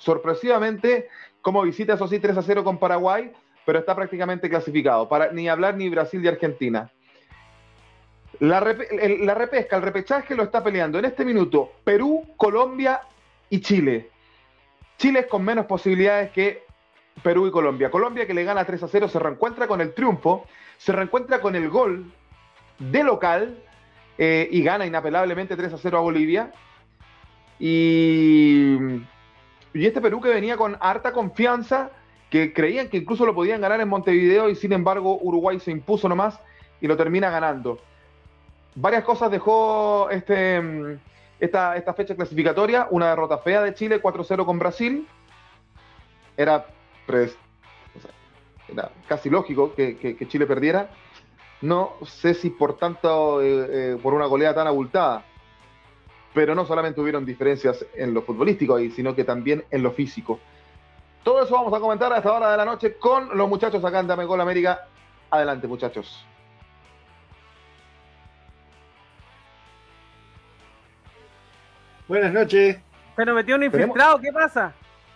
sorpresivamente como visita, eso sí, 3 a 0 con Paraguay, pero está prácticamente clasificado. Para, ni hablar ni Brasil ni Argentina. La, repesca, el repechaje lo está peleando en este minuto Perú, Colombia y Chile. Chile es con menos posibilidades que Perú y Colombia. Colombia que le gana 3 a 0 se reencuentra con el triunfo, se reencuentra con el gol de local eh, y gana inapelablemente 3 a 0 a Bolivia. Y, y este Perú que venía con harta confianza, que creían que incluso lo podían ganar en Montevideo y sin embargo Uruguay se impuso nomás y lo termina ganando. Varias cosas dejó este, esta, esta fecha clasificatoria, una derrota fea de Chile 4-0 con Brasil. Era, casi lógico que Chile perdiera no sé si por tanto, eh, eh, por una goleada tan abultada, pero no solamente hubieron diferencias en lo futbolístico ahí, sino que también en lo físico. Todo eso vamos a comentar a esta hora de la noche con los muchachos acá en Dame Gol América. Adelante, muchachos. Buenas noches. Pero metió un infiltrado, ¿qué pasa?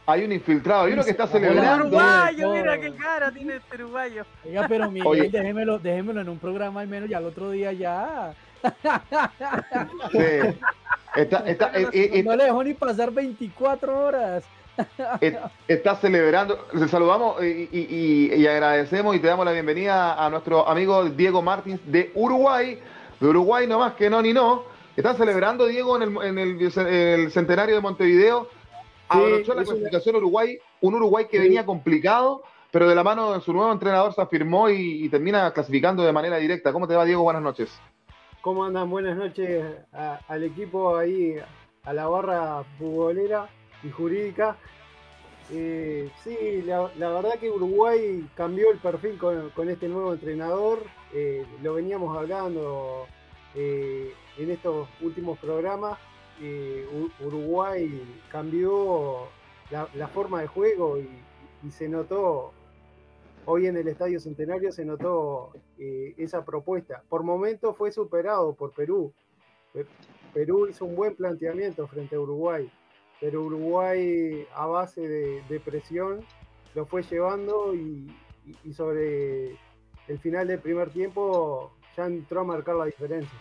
Hay un infiltrado, hay uno que está celebrando. uruguayo, mira qué cara tiene este uruguayo. Oiga, pero Miguel, déjemelo, déjemelo en un programa al menos, ya el otro día ya. Sí. Está, está, no, eh, eh, le dejó ni pasar 24 horas. Está celebrando. Le saludamos y, y, y, agradecemos y te damos la bienvenida a nuestro amigo Diego Martins de Uruguay. De Uruguay, no más que no ni no. Está celebrando Diego en el, en el, el centenario de Montevideo Abrochó la clasificación Uruguay, un Uruguay que venía complicado, pero de la mano de su nuevo entrenador se afirmó y, termina clasificando de manera directa. ¿Cómo te va, Diego? Buenas noches. ¿Cómo andan? Buenas noches al equipo ahí, a la barra futbolera y jurídica. Eh, sí, la, verdad que Uruguay cambió el perfil con, este nuevo entrenador. Eh, lo veníamos hablando eh, en estos últimos programas. Uruguay cambió la, forma de juego y, se notó, hoy en el Estadio Centenario se notó eh, esa propuesta. Por momentos fue superado por Perú. Perú hizo un buen planteamiento frente a Uruguay, pero Uruguay a base de, presión lo fue llevando y, y sobre el final del primer tiempo ya entró a marcar la diferencia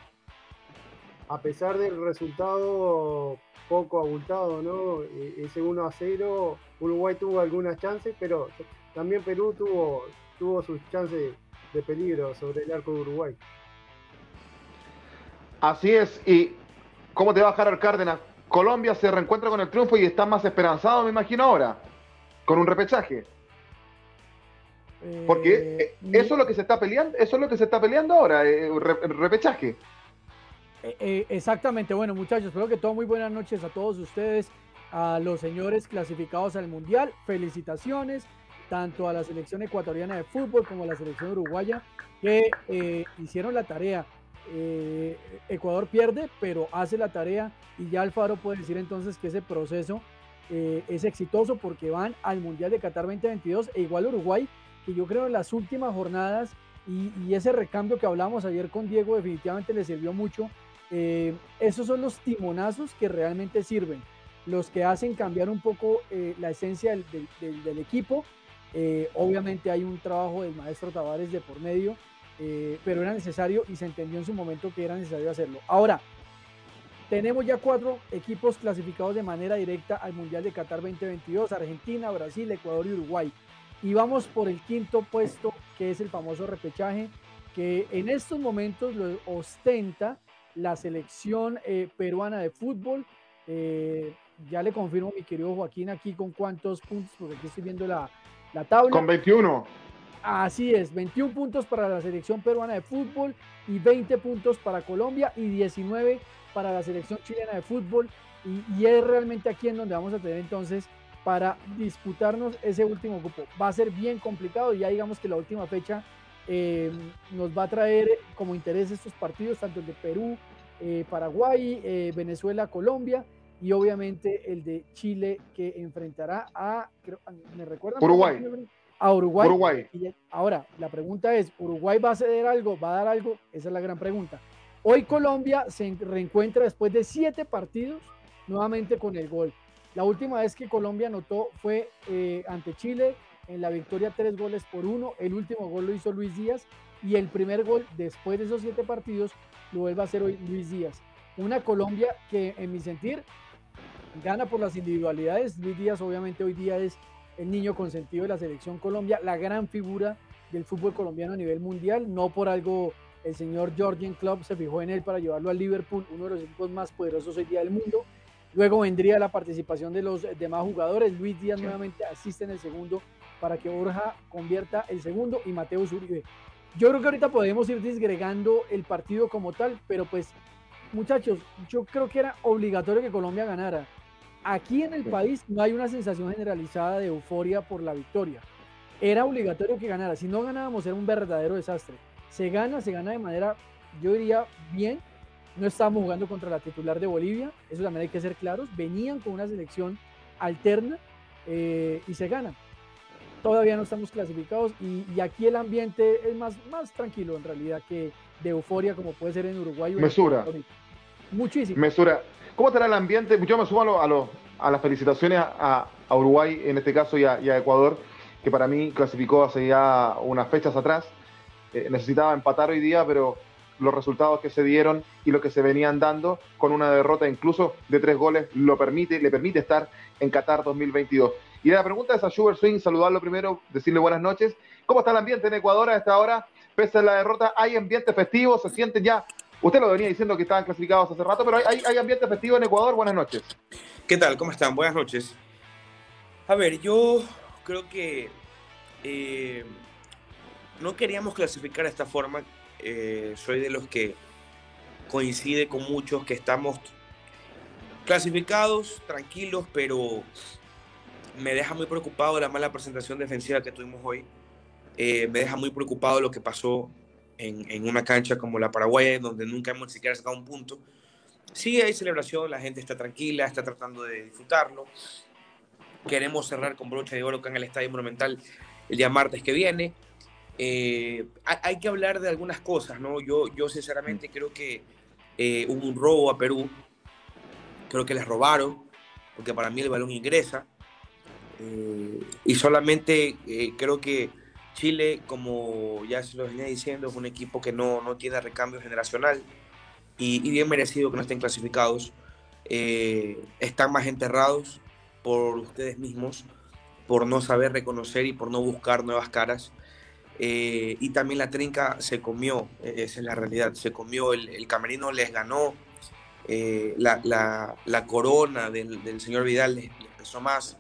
a pesar del resultado poco abultado, ¿no? E, ese 1 a 0, Uruguay tuvo algunas chances, pero también Perú tuvo, tuvo sus chances de peligro sobre el arco de Uruguay. Así es, y ¿cómo te va a Harold Cárdenas? Colombia se reencuentra con el triunfo y está más esperanzado, me imagino ahora, con un repechaje. Porque eh, eh, eso es lo que se está peleando, eso es lo que se está peleando ahora, el eh, repechaje. Eh, eh, exactamente, bueno muchachos, espero que todo muy buenas noches a todos ustedes, a los señores clasificados al Mundial, felicitaciones tanto a la selección ecuatoriana de fútbol como a la selección uruguaya que eh, hicieron la tarea. Ecuador pierde, pero hace la tarea y ya Alfaro puede decir entonces que ese proceso es exitoso porque van al Mundial de Qatar 2022 e igual Uruguay, que yo creo en las últimas jornadas y, y ese recambio que hablamos ayer con Diego definitivamente le sirvió mucho eh, esos son los timonazos que realmente sirven, los que hacen cambiar un poco eh, la esencia del, equipo. Eh, obviamente hay un trabajo del maestro Tavares de por medio, pero era necesario y se entendió en su momento que era necesario hacerlo. Ahora, tenemos ya cuatro equipos clasificados de manera directa al Mundial de Qatar 2022, Argentina, Brasil, Ecuador y Uruguay. Y vamos por el quinto puesto, que es el famoso repechaje, que en estos momentos lo ostenta la selección eh, peruana de fútbol. Eh, ya le confirmo mi querido Joaquín aquí con cuántos puntos, porque aquí estoy viendo la, la tabla. Con 21. Así es, 21 puntos para la selección peruana de fútbol y 20 puntos para Colombia y 19 para la selección chilena de fútbol. Y, y, es realmente aquí en donde vamos a tener entonces para disputarnos ese último grupo. Va a ser bien complicado, ya digamos que la última fecha eh, nos va a traer como interés estos partidos, tanto el de Perú, eh, Paraguay, eh, Venezuela, Colombia y obviamente el de Chile que enfrentará a. Uruguay. A Uruguay. Uruguay. ahora, la pregunta es, ¿Uruguay va a ceder algo? ¿Va a dar algo? Esa es la gran pregunta. Hoy Colombia se reencuentra después de siete partidos nuevamente con el gol. La última vez que Colombia anotó fue eh, ante Chile en la victoria tres goles por uno. El último gol lo hizo Luis Díaz y el primer gol después de esos siete partidos lo vuelve a hacer hoy Luis Díaz. Una Colombia que en mi sentir gana por las individualidades. Luis Díaz obviamente hoy día es el niño consentido de la selección Colombia, la gran figura del fútbol colombiano a nivel mundial. No por algo el señor Georgian Club se fijó en él para llevarlo al Liverpool, uno de los equipos más poderosos hoy día del mundo. Luego vendría la participación de los demás jugadores. Luis Díaz nuevamente asiste en el segundo para que Borja convierta el segundo y Mateo Uribe. Yo creo que ahorita podemos ir disgregando el partido como tal, pero pues muchachos, yo creo que era obligatorio que Colombia ganara. Aquí en el país no hay una sensación generalizada de euforia por la victoria. Era obligatorio que ganara. Si no ganábamos era un verdadero desastre. Se gana, se gana de manera, yo diría, bien. No estábamos jugando contra la titular de Bolivia, eso también hay que ser claros. Venían con una selección alterna eh, y se gana. Todavía no estamos clasificados y, aquí el ambiente es más, más tranquilo en realidad que de euforia como puede ser en Uruguay. Mesura. Muchísimo. Mesura. ¿Cómo estará el ambiente? Yo me sumo a, a, las felicitaciones a, Uruguay en este caso y a, Ecuador, que para mí clasificó hace ya unas fechas atrás. Eh, necesitaba empatar hoy día, pero los resultados que se dieron y lo que se venían dando con una derrota incluso de tres goles lo permite, le permite estar en Qatar 2022. Y la pregunta es a Sugar Swing, saludarlo primero, decirle buenas noches. ¿Cómo está el ambiente en Ecuador a esta hora? Pese a la derrota, ¿hay ambiente festivo? ¿Se sienten ya Usted lo venía diciendo que estaban clasificados hace rato, pero hay, ambiente festivo en Ecuador. Buenas noches. ¿Qué tal? ¿Cómo están? Buenas noches. A ver, yo creo que eh, no queríamos clasificar de esta forma. Eh, soy de los que coincide con muchos que estamos clasificados, tranquilos, pero me deja muy preocupado la mala presentación defensiva que tuvimos hoy. Eh, me deja muy preocupado lo que pasó en, una cancha como la Paraguay, donde nunca hemos siquiera sacado un punto. Sí hay celebración, la gente está tranquila, está tratando de disfrutarlo. Queremos cerrar con brocha de oro acá en el Estadio Monumental el día martes que viene. Eh, hay, que hablar de algunas cosas, ¿no? Yo, yo sinceramente creo que eh, hubo un robo a Perú. Creo que les robaron, porque para mí el balón ingresa. Eh, y solamente creo que Chile, como ya se lo venía diciendo, es un equipo que no, no tiene recambio generacional y, bien merecido que no estén clasificados. Eh, están más enterrados por ustedes mismos, por no saber reconocer y por no buscar nuevas caras. Eh, y también la trinca se comió, e-, esa es la realidad, se comió, el, camerino les ganó, eh, la, la, la, corona del, del señor Vidal les, les pesó más.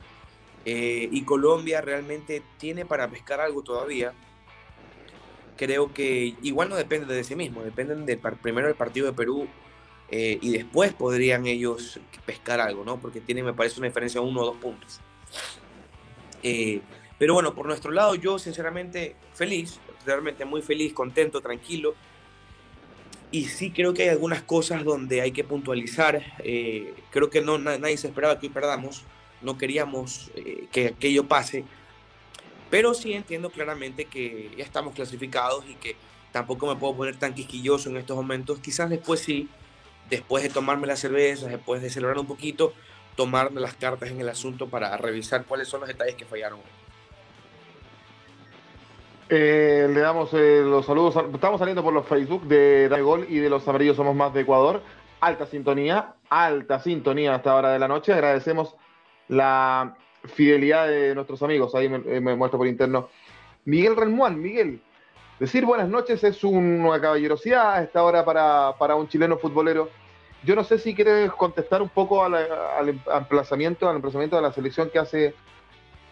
Eh, y Colombia realmente tiene para pescar algo todavía. Creo que igual no depende de sí mismo, dependen de primero del partido de Perú eh, y después podrían ellos pescar algo, ¿no? Porque tienen, me parece, una diferencia de uno o dos puntos. Eh, pero bueno, por nuestro lado, yo sinceramente feliz, realmente muy feliz, contento, tranquilo. Y sí creo que hay algunas cosas donde hay que puntualizar. creo que no, nadie se esperaba que hoy perdamos no queríamos eh, que aquello pase, pero sí entiendo claramente que ya estamos clasificados y que tampoco me puedo poner tan quisquilloso en estos momentos. Quizás después sí, después de tomarme las cervezas, después de celebrar un poquito, tomarme las cartas en el asunto para revisar cuáles son los detalles que fallaron. Eh, le damos eh, los saludos. Estamos saliendo por los Facebook de Gol y de los Amarillos Somos Más de Ecuador. Alta sintonía, alta sintonía hasta hora de la noche. Agradecemos la fidelidad de nuestros amigos. Ahí me, me muestra por interno. Miguel Renmuán, Miguel, decir buenas noches es una caballerosidad esta hora para, un chileno futbolero. Yo no sé si quieres contestar un poco al, emplazamiento, al emplazamiento de la selección que hace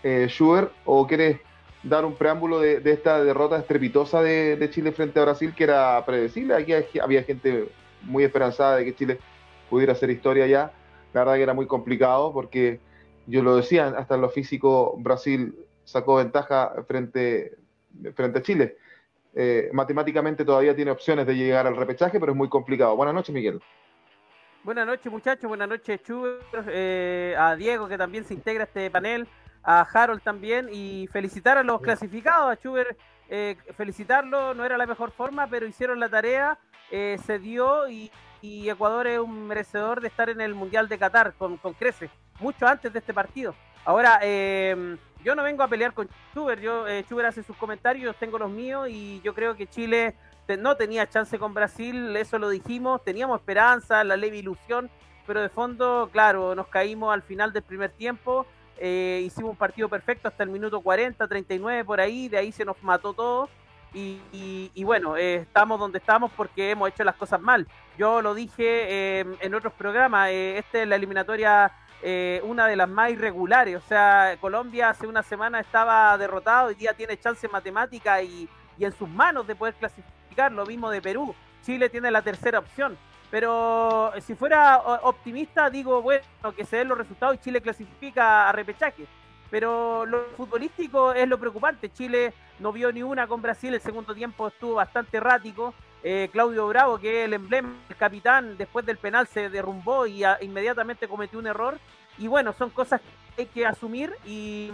eh, Schubert o quieres dar un preámbulo de, esta derrota estrepitosa de, Chile frente a Brasil que era predecible. Aquí había gente muy esperanzada de que Chile pudiera hacer historia ya. La verdad que era muy complicado porque yo lo decía, hasta en lo físico Brasil sacó ventaja frente, frente a Chile. Eh, matemáticamente todavía tiene opciones de llegar al repechaje, pero es muy complicado. Buenas noches, Miguel. Buenas noches, muchachos. Buenas noches, Chuber. Eh, a Diego, que también se integra a este panel. A Harold también. Y felicitar a los clasificados. A Chuber, eh, felicitarlo. No era la mejor forma, pero hicieron la tarea. se dio y, Ecuador es un merecedor de estar en el Mundial de Qatar con, con crece mucho antes de este partido. Ahora, eh, yo no vengo a pelear con Chuber, yo, eh, Chuber hace sus comentarios, tengo los míos y yo creo que Chile no tenía chance con Brasil, eso lo dijimos, teníamos esperanza, la leve ilusión, pero de fondo, claro, nos caímos al final del primer tiempo, eh, hicimos un partido perfecto hasta el minuto 40, 39 por ahí, de ahí se nos mató todo. Y, bueno, eh, estamos donde estamos porque hemos hecho las cosas mal. Yo lo dije en otros programas, esta es la eliminatoria eh, una de las más irregulares. O sea, Colombia hace una semana estaba derrotado, hoy día tiene chance matemática y, y en sus manos de poder clasificar. Lo mismo de Perú. Chile tiene la tercera opción. Pero si fuera optimista, digo, bueno, que se den los resultados y Chile clasifica a repechaje. Pero lo futbolístico es lo preocupante. Chile no vio ni una con Brasil, el segundo tiempo estuvo bastante errático. Eh, Claudio Bravo, que es el emblema, el capitán, después del penal se derrumbó y inmediatamente cometió un error. Y bueno, son cosas que hay que asumir y,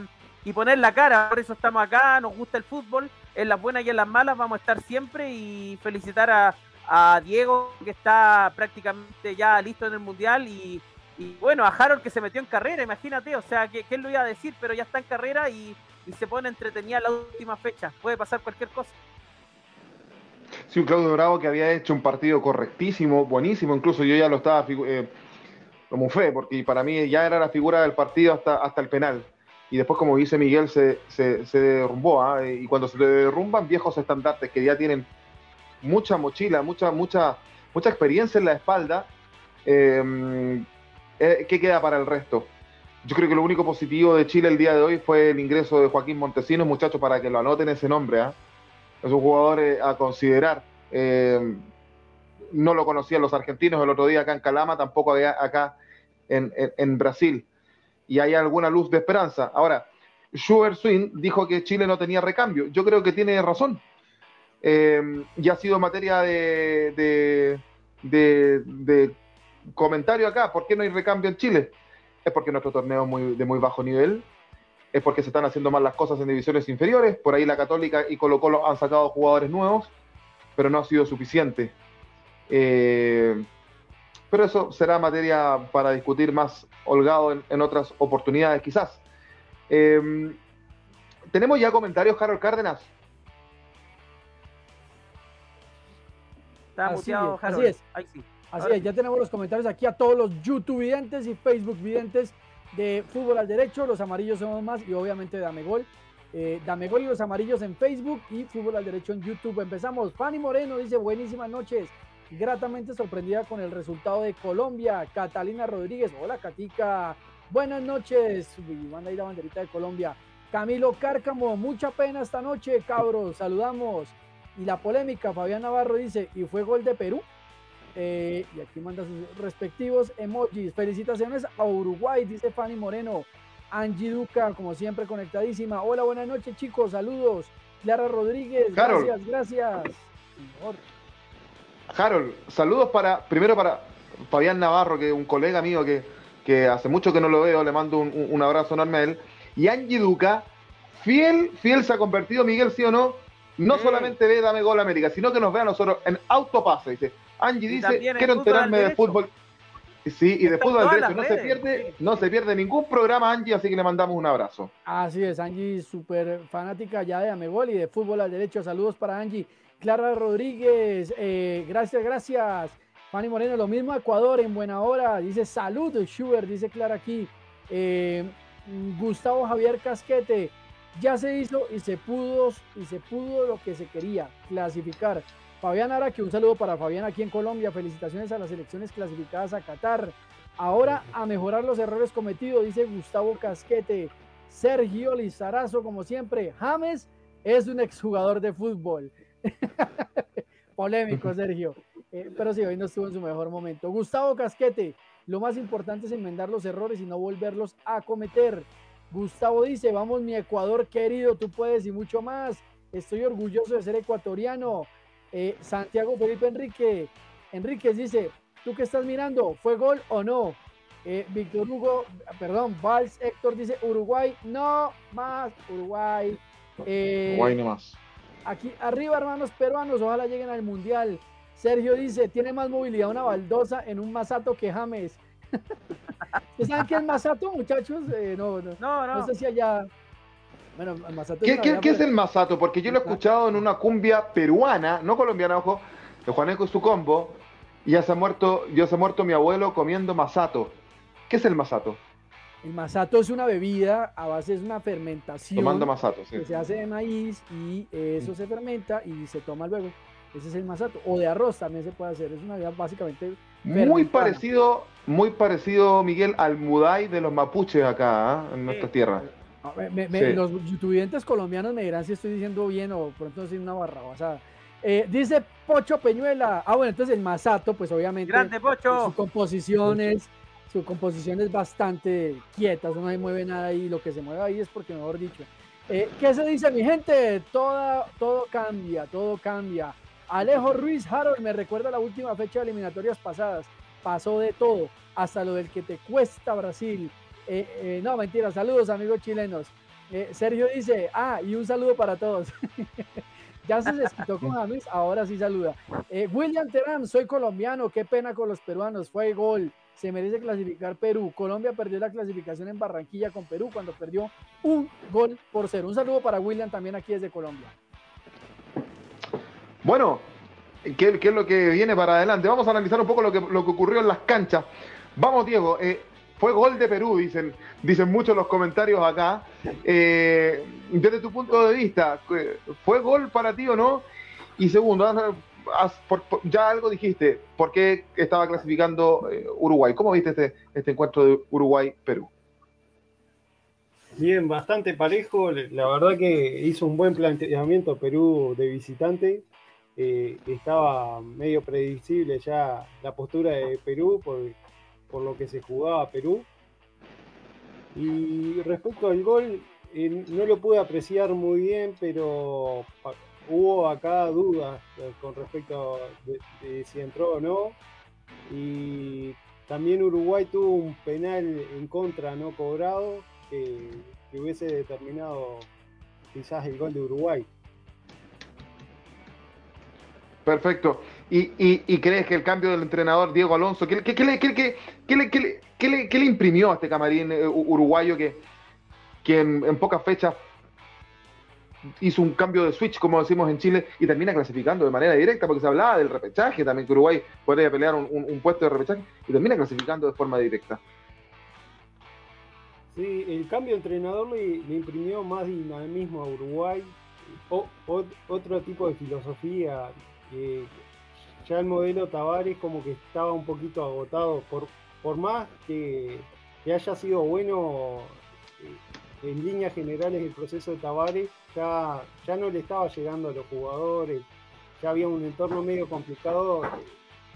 poner la cara. Por eso estamos acá, nos gusta el fútbol, en las buenas y en las malas vamos a estar siempre y felicitar a, Diego, que está prácticamente ya listo en el Mundial y, bueno, a Harold que se metió en carrera, imagínate, o sea, que, él lo iba a decir, pero ya está en carrera y, y se pone entretenida la última fecha. Puede pasar cualquier cosa. Sí, un Claudio Bravo que había hecho un partido correctísimo, buenísimo, incluso yo ya lo estaba eh, como fe, porque para mí ya era la figura del partido hasta, hasta el penal. Y después, como dice Miguel, se, se, derrumbó. ¿ah? Y cuando se derrumban viejos estandartes que ya tienen mucha mochila, mucha, mucha, mucha experiencia en la espalda, em, eh, ¿qué queda para el resto? Yo creo que lo único positivo de Chile el día de hoy fue el ingreso de Joaquín Montesinos, muchachos, para que lo anoten ese nombre. ¿ah? Es un jugador eh, a considerar. Eh, no lo conocían los argentinos el otro día acá en Calama, tampoco acá en, Brasil. Y hay alguna luz de esperanza. Ahora, Schubert Swin dijo que Chile no tenía recambio. Yo creo que tiene razón. Eh, y ha sido materia de, de, comentario acá. ¿Por qué no hay recambio en Chile? Es porque nuestro torneo es muy, de muy bajo nivel es porque se están haciendo mal las cosas en divisiones inferiores. Por ahí la Católica y Colo Colo han sacado jugadores nuevos, pero no ha sido suficiente. Eh, pero eso será materia para discutir más holgado en, otras oportunidades, quizás. Eh, ¿Tenemos ya comentarios, Harold Cárdenas? Está así, así es. Así es, ya tenemos los comentarios aquí a todos los YouTube videntes y Facebook videntes de Fútbol al Derecho, los amarillos somos más y obviamente Dame Gol. Eh, Dame Gol y los amarillos en Facebook y Fútbol al Derecho en YouTube. Empezamos. Fanny Moreno dice buenísimas noches. Gratamente sorprendida con el resultado de Colombia. Catalina Rodríguez. Hola, Catica. Buenas noches. Uy, manda ahí la banderita de Colombia. Camilo Cárcamo, mucha pena esta noche, cabros. Saludamos. Y la polémica, Fabián Navarro dice, ¿y fue gol de Perú? Eh, y aquí manda sus respectivos emojis. Felicitaciones a Uruguay, dice Fanny Moreno. Angie Duca, como siempre, conectadísima. Hola, buenas noches, chicos. Saludos. Clara Rodríguez, gracias, gracias. Harold, saludos para, primero para Fabián Navarro, que es un colega mío que, que hace mucho que no lo veo, le mando un, abrazo enorme a él. Y Angie Duca, fiel, fiel se ha convertido, Miguel, sí o no, no solamente ve Dame Gol América, sino que nos ve a nosotros en autopase. Dice, Angie dice, quiero enterarme de fútbol. Sí, y de fútbol al derecho. No se, pierde, no se pierde ningún programa, Angie, así que le mandamos un abrazo. Así es, Angie, súper fanática ya de Amegol y de fútbol al derecho. Saludos para Angie. Clara Rodríguez, eh, gracias, gracias. Fanny Moreno, lo mismo Ecuador en buena hora. Dice salud, Schubert, dice Clara aquí. Eh, Gustavo Javier Casquete, ya se hizo y se pudo, y se pudo lo que se quería, clasificar. Fabián Araque, un saludo para Fabián aquí en Colombia. Felicitaciones a las elecciones clasificadas a Qatar. Ahora a mejorar los errores cometidos, dice Gustavo Casquete. Sergio Lizarazo, como siempre. James es un exjugador de fútbol. Polémico, Sergio. Eh, pero sí, hoy no estuvo en su mejor momento. Gustavo Casquete, lo más importante es enmendar los errores y no volverlos a cometer. Gustavo dice, vamos mi Ecuador querido, tú puedes y mucho más. Estoy orgulloso de ser ecuatoriano. Eh, Santiago Felipe Enrique. Enríquez dice, ¿tú qué estás mirando? ¿Fue gol o no? Eh, Víctor Hugo, perdón, Vals Héctor dice Uruguay, no más Uruguay. Eh, Uruguay no más. Aquí arriba, hermanos peruanos, ojalá lleguen al mundial. Sergio dice, tiene más movilidad una baldosa en un masato que James. ¿Saben qué es Masato, muchachos? Eh, no, no, no, no. sé si allá. Bueno, Masato ¿Qué, ¿qué, ¿qué es el Masato? Porque yo lo he escuchado en una cumbia peruana, no colombiana, ojo, de Juaneco y su combo, y ya se ha muerto, ya se ha muerto mi abuelo comiendo Masato. ¿Qué es el Masato? El masato es una bebida a base de una fermentación. Tomando masato, Que se hace de maíz y eso se fermenta y se toma luego. Ese es el masato. O de arroz también se puede hacer. Es una bebida básicamente. Muy parecido, muy parecido, Miguel, al mudai de los mapuches acá, ¿ah? en nuestra tierra. Los youtubers colombianos me dirán si estoy diciendo bien o pronto decir una barrabasada. Eh, dice Pocho Peñuela. Ah, bueno, entonces el masato, pues obviamente. Grande Pocho. Su composición es su composición es bastante quieta, no se mueve nada y lo que se mueve ahí es porque, mejor dicho. Eh, ¿Qué se dice, mi gente? Todo, todo cambia, todo cambia. Alejo Ruiz Harold me recuerda la última fecha de eliminatorias pasadas. Pasó de todo, hasta lo del que te cuesta Brasil. Eh, eh, no, mentira, saludos amigos chilenos. Sergio dice, ah, y un saludo para todos. ya se desquitó con James, ahora sí saluda. William Terán, soy colombiano, qué pena con los peruanos, fue gol se merece clasificar Perú. Colombia perdió la clasificación en Barranquilla con Perú cuando perdió un gol por cero. Un saludo para William también aquí desde Colombia. Bueno, ¿qué, es lo que viene para adelante? Vamos a analizar un poco lo que, lo que ocurrió en las canchas. Vamos, Diego. Eh, fue gol de Perú, dicen, dicen muchos los comentarios acá. Eh, desde tu punto de vista, ¿fue gol para ti o no? Y segundo, ya algo dijiste, ¿por qué estaba clasificando eh, Uruguay? ¿Cómo viste este, este encuentro de Uruguay-Perú? Bien, bastante parejo. La verdad que hizo un buen planteamiento Perú de visitante. Eh, estaba medio predecible ya la postura de Perú por, por lo que se jugaba Perú. Y respecto al gol, eh, no lo pude apreciar muy bien, pero hubo acá dudas eh, con respecto de, si entró o no. Y también Uruguay tuvo un penal en contra no cobrado que, hubiese determinado quizás el gol de Uruguay. Perfecto. ¿Y, crees que el cambio del entrenador Diego Alonso, ¿qué, le, imprimió a este camarín eh, uruguayo que, que en, pocas fechas hizo un cambio de switch, como decimos en Chile, y termina clasificando de manera directa, porque se hablaba del repechaje también, que Uruguay podría pelear un, puesto de repechaje, y termina clasificando de forma directa. Sí, el cambio de entrenador le, imprimió más dinamismo a Uruguay, o, otro tipo de filosofía. Ya el modelo Tavares como que estaba un poquito agotado, por, por más que, que haya sido bueno eh, en líneas generales el proceso de Tavares, ya, no le estaba llegando a los jugadores, ya había un entorno medio complicado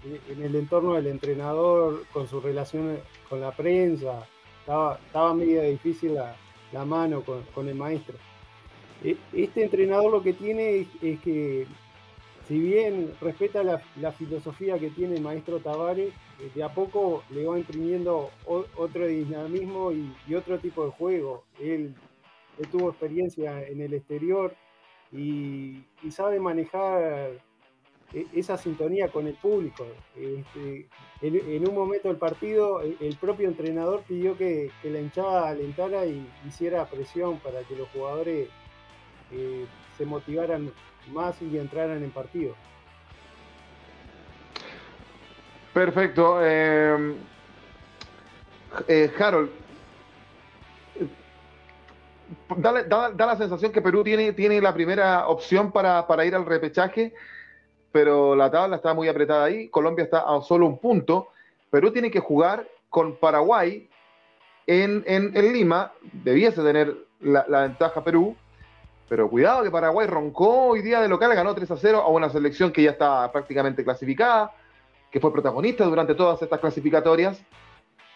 eh, en el entorno del entrenador, con su relación con la prensa, estaba, estaba medio difícil la, mano con, el maestro. E, este entrenador lo que tiene es, que, si bien respeta la, filosofía que tiene el maestro Tavares, eh, de a poco le va imprimiendo otro dinamismo y, otro tipo de juego. Él tuvo experiencia en el exterior y, sabe manejar e, esa sintonía con el público. Este, en, un momento del partido, el, propio entrenador pidió que, la hinchada alentara y hiciera presión para que los jugadores eh, se motivaran más y entraran en partido. Perfecto. Eh, eh, Harold, da, la sensación que Perú tiene, tiene la primera opción para, ir al repechaje, pero la tabla está muy apretada ahí. Colombia está a solo un punto. Perú tiene que jugar con Paraguay en, Lima. Debiese tener la, ventaja Perú. Pero cuidado que Paraguay roncó hoy día de local, ganó 3 a 0 a una selección que ya está prácticamente clasificada, que fue protagonista durante todas estas clasificatorias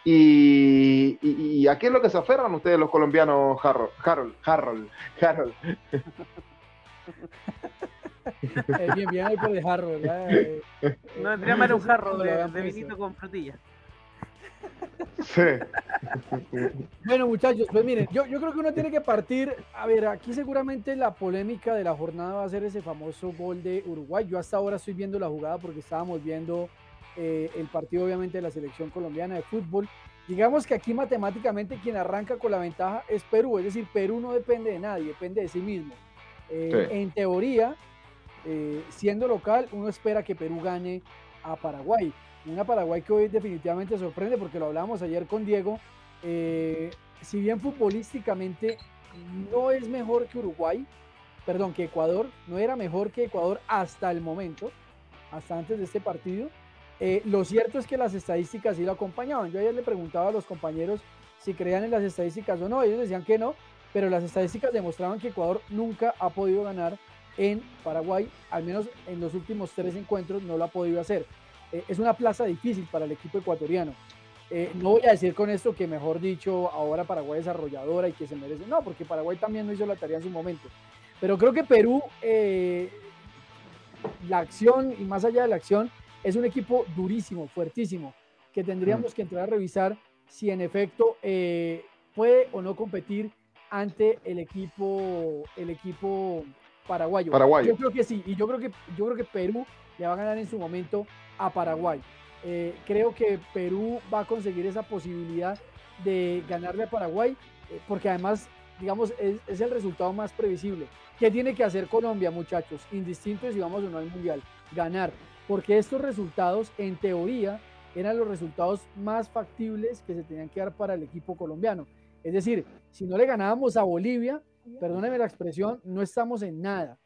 y, a qué es lo que se aferran ustedes los colombianos, Harold? Harold, Harold, Harold. Eh, bien, bien ahí por el Harold. Eh. No, tendría más un jarro de, de vinito con frutilla. Sí. Bueno, muchachos, pues miren, yo, yo creo que uno tiene que partir. A ver, aquí seguramente la polémica de la jornada va a ser ese famoso gol de Uruguay. Yo hasta ahora estoy viendo la jugada porque estábamos viendo eh, el partido obviamente de la selección colombiana de fútbol. Digamos que aquí matemáticamente quien arranca con la ventaja es Perú, es decir, Perú no depende de nadie, depende de sí mismo. Eh, en teoría, eh, siendo local, uno espera que Perú gane a Paraguay. Una Paraguay que hoy definitivamente sorprende porque lo hablábamos ayer con Diego. si bien futbolísticamente no es mejor que Uruguay, perdón, que Ecuador, no era mejor que Ecuador hasta el momento, hasta antes de este partido. Eh, lo cierto es que las estadísticas sí lo acompañaban. Yo ayer le preguntaba a los compañeros si creían en las estadísticas o no. Ellos decían que no, pero las estadísticas demostraban que Ecuador nunca ha podido ganar en Paraguay, al menos en los últimos tres encuentros no lo ha podido hacer. Eh, es una plaza difícil para el equipo ecuatoriano. Eh, no voy a decir con esto que, mejor dicho, ahora Paraguay es arrolladora y que se merece. No, porque Paraguay también no hizo la tarea en su momento. Pero creo que Perú, la acción y más allá de la acción, es un equipo durísimo, fuertísimo, que tendríamos que entrar a revisar si en efecto eh, puede o no competir ante el equipo, el equipo paraguayo. Yo creo que sí, y yo creo que, yo creo que Perú le va a ganar en su momento a Paraguay. Eh, creo que Perú va a conseguir esa posibilidad de ganarle a Paraguay, eh, porque además, digamos, es, el resultado más previsible. ¿Qué tiene que hacer Colombia, muchachos? Indistinto si vamos o no al Mundial. Ganar porque estos resultados, en teoría, eran los resultados más factibles que se tenían que dar para el equipo colombiano. Es decir, si no le ganábamos a Bolivia, perdóneme la expresión, no estamos en nada.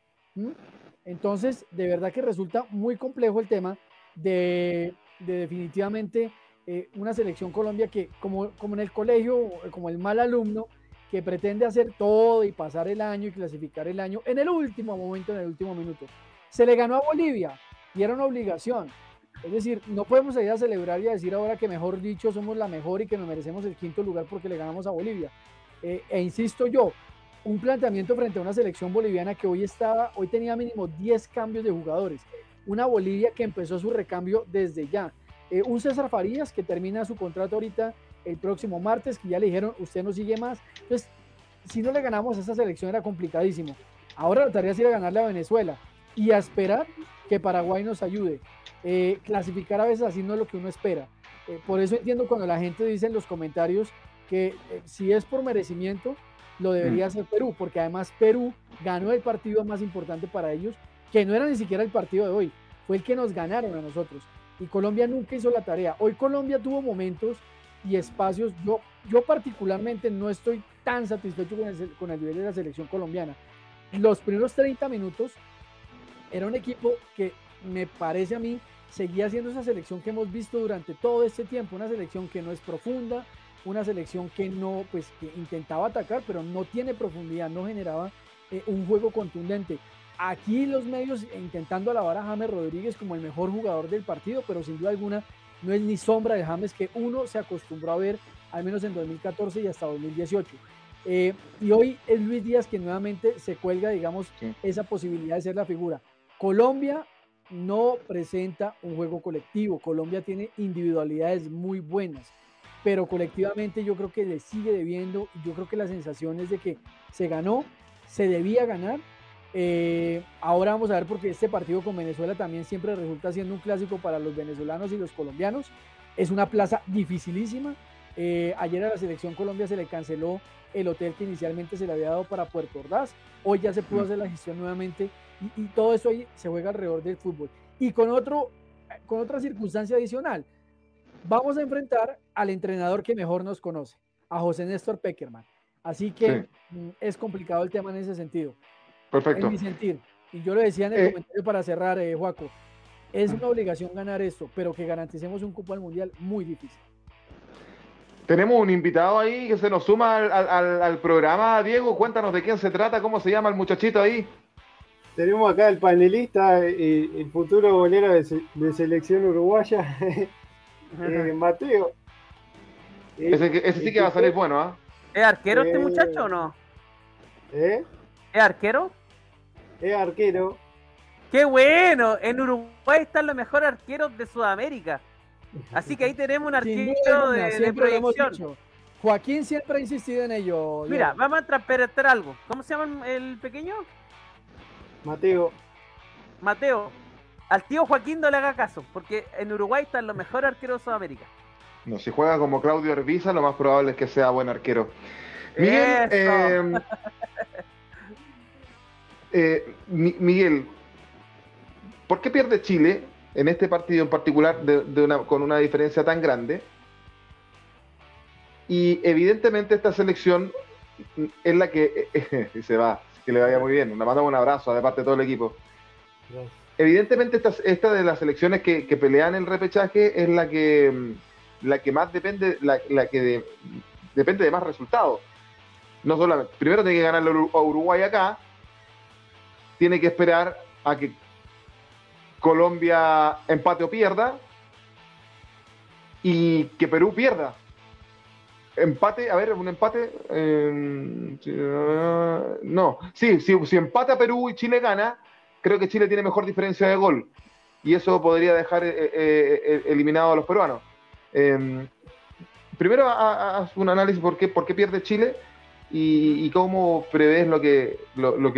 Entonces, de verdad que resulta muy complejo el tema de, definitivamente eh, una selección Colombia que, como, en el colegio, como el mal alumno, que pretende hacer todo y pasar el año y clasificar el año en el último momento, en el último minuto. Se le ganó a Bolivia, y era una obligación. Es decir, no podemos ir a celebrar y a decir ahora que mejor dicho somos la mejor y que nos merecemos el quinto lugar porque le ganamos a Bolivia. Eh, e insisto yo, un planteamiento frente a una selección boliviana que hoy estaba, hoy tenía mínimo 10 cambios de jugadores. Una Bolivia que empezó su recambio desde ya. Eh, un César Farías que termina su contrato ahorita el próximo martes, que ya le dijeron, usted no sigue más. Entonces, si no le ganamos a esa selección era complicadísimo. Ahora la tarea es ir a ganarle a Venezuela y a esperar que Paraguay nos ayude. Eh, clasificar a veces así no es lo que uno espera. Eh, por eso entiendo cuando la gente dice en los comentarios que si es por merecimiento, lo debería mm. hacer Perú, porque además Perú ganó el partido más importante para ellos, que no era ni siquiera el partido de hoy, fue el que nos ganaron a nosotros. Y Colombia nunca hizo la tarea. Hoy Colombia tuvo momentos y espacios. Yo, yo particularmente no estoy tan satisfecho con el, con el nivel de la selección colombiana. Los primeros 30 minutos era un equipo que me parece a mí seguía siendo esa selección que hemos visto durante todo este tiempo, una selección que no es profunda, una selección que no, pues que intentaba atacar, pero no tiene profundidad, no generaba eh, un juego contundente. Aquí los medios intentando alabar a James Rodríguez como el mejor jugador del partido, pero sin duda alguna no es ni sombra de James que uno se acostumbró a ver al menos en 2014 y hasta 2018. Eh, y hoy es Luis Díaz que nuevamente se cuelga, digamos, esa posibilidad de ser la figura. Colombia no presenta un juego colectivo. Colombia tiene individualidades muy buenas, pero colectivamente yo creo que le sigue debiendo y yo creo que la sensación es de que se ganó, se debía ganar. Eh, ahora vamos a ver porque este partido con Venezuela también siempre resulta siendo un clásico para los venezolanos y los colombianos. Es una plaza dificilísima. Eh, ayer a la selección Colombia se le canceló el hotel que inicialmente se le había dado para Puerto Ordaz. Hoy ya se pudo mm. hacer la gestión nuevamente y, todo eso ahí se juega alrededor del fútbol. Y con, otro, con otra circunstancia adicional, vamos a enfrentar al entrenador que mejor nos conoce, a José Néstor Peckerman. Así que mm, es complicado el tema en ese sentido. Perfecto. En mi sentir. Y yo lo decía en el eh. comentario para cerrar, eh, Juaco. Es una obligación ganar esto, pero que garanticemos un cupo al mundial muy difícil. Tenemos un invitado ahí que se nos suma al, al programa. Diego, cuéntanos de quién se trata, cómo se llama el muchachito ahí. Tenemos acá el panelista, eh, el futuro bolero de, selección uruguaya, eh, Mateo. Ese, sí que va a salir bueno, ¿ah? ¿Es arquero este eh, muchacho o no? ¿Eh? ¿Es arquero? Es arquero. ¡Qué bueno! En Uruguay están los mejores arqueros de Sudamérica. Así que ahí tenemos un arquero de, de proyección. Joaquín siempre ha insistido en ello. Mira, vamos a transparentar algo. ¿Cómo se llama el pequeño? Mateo. Mateo, al tío Joaquín no le haga caso, porque en Uruguay están los mejores arqueros de Sudamérica. No, si juega como Claudio Herbiza, lo más probable es que sea buen arquero. Miguel, eh, eh, Miguel, ¿por qué pierde Chile en este partido en particular de, una, con una diferencia tan grande? Y evidentemente esta selección es la que se va, que le vaya muy bien. Le mandamos un abrazo de parte de todo el equipo. Evidentemente esta, esta, de las selecciones que, pelean el repechaje es la que la que más depende, la, que depende de más resultados. No solamente, primero tiene que ganar a Uruguay acá, tiene que esperar a que Colombia empate o pierda y que Perú pierda. Empate, a ver, un empate. no, sí, sí, si empata Perú y Chile gana, creo que Chile tiene mejor diferencia de gol. Y eso podría dejar eh, eh, eh, eliminado a los peruanos. Em, primero, haz un análisis por qué, por qué pierde Chile y, cómo prevés lo que,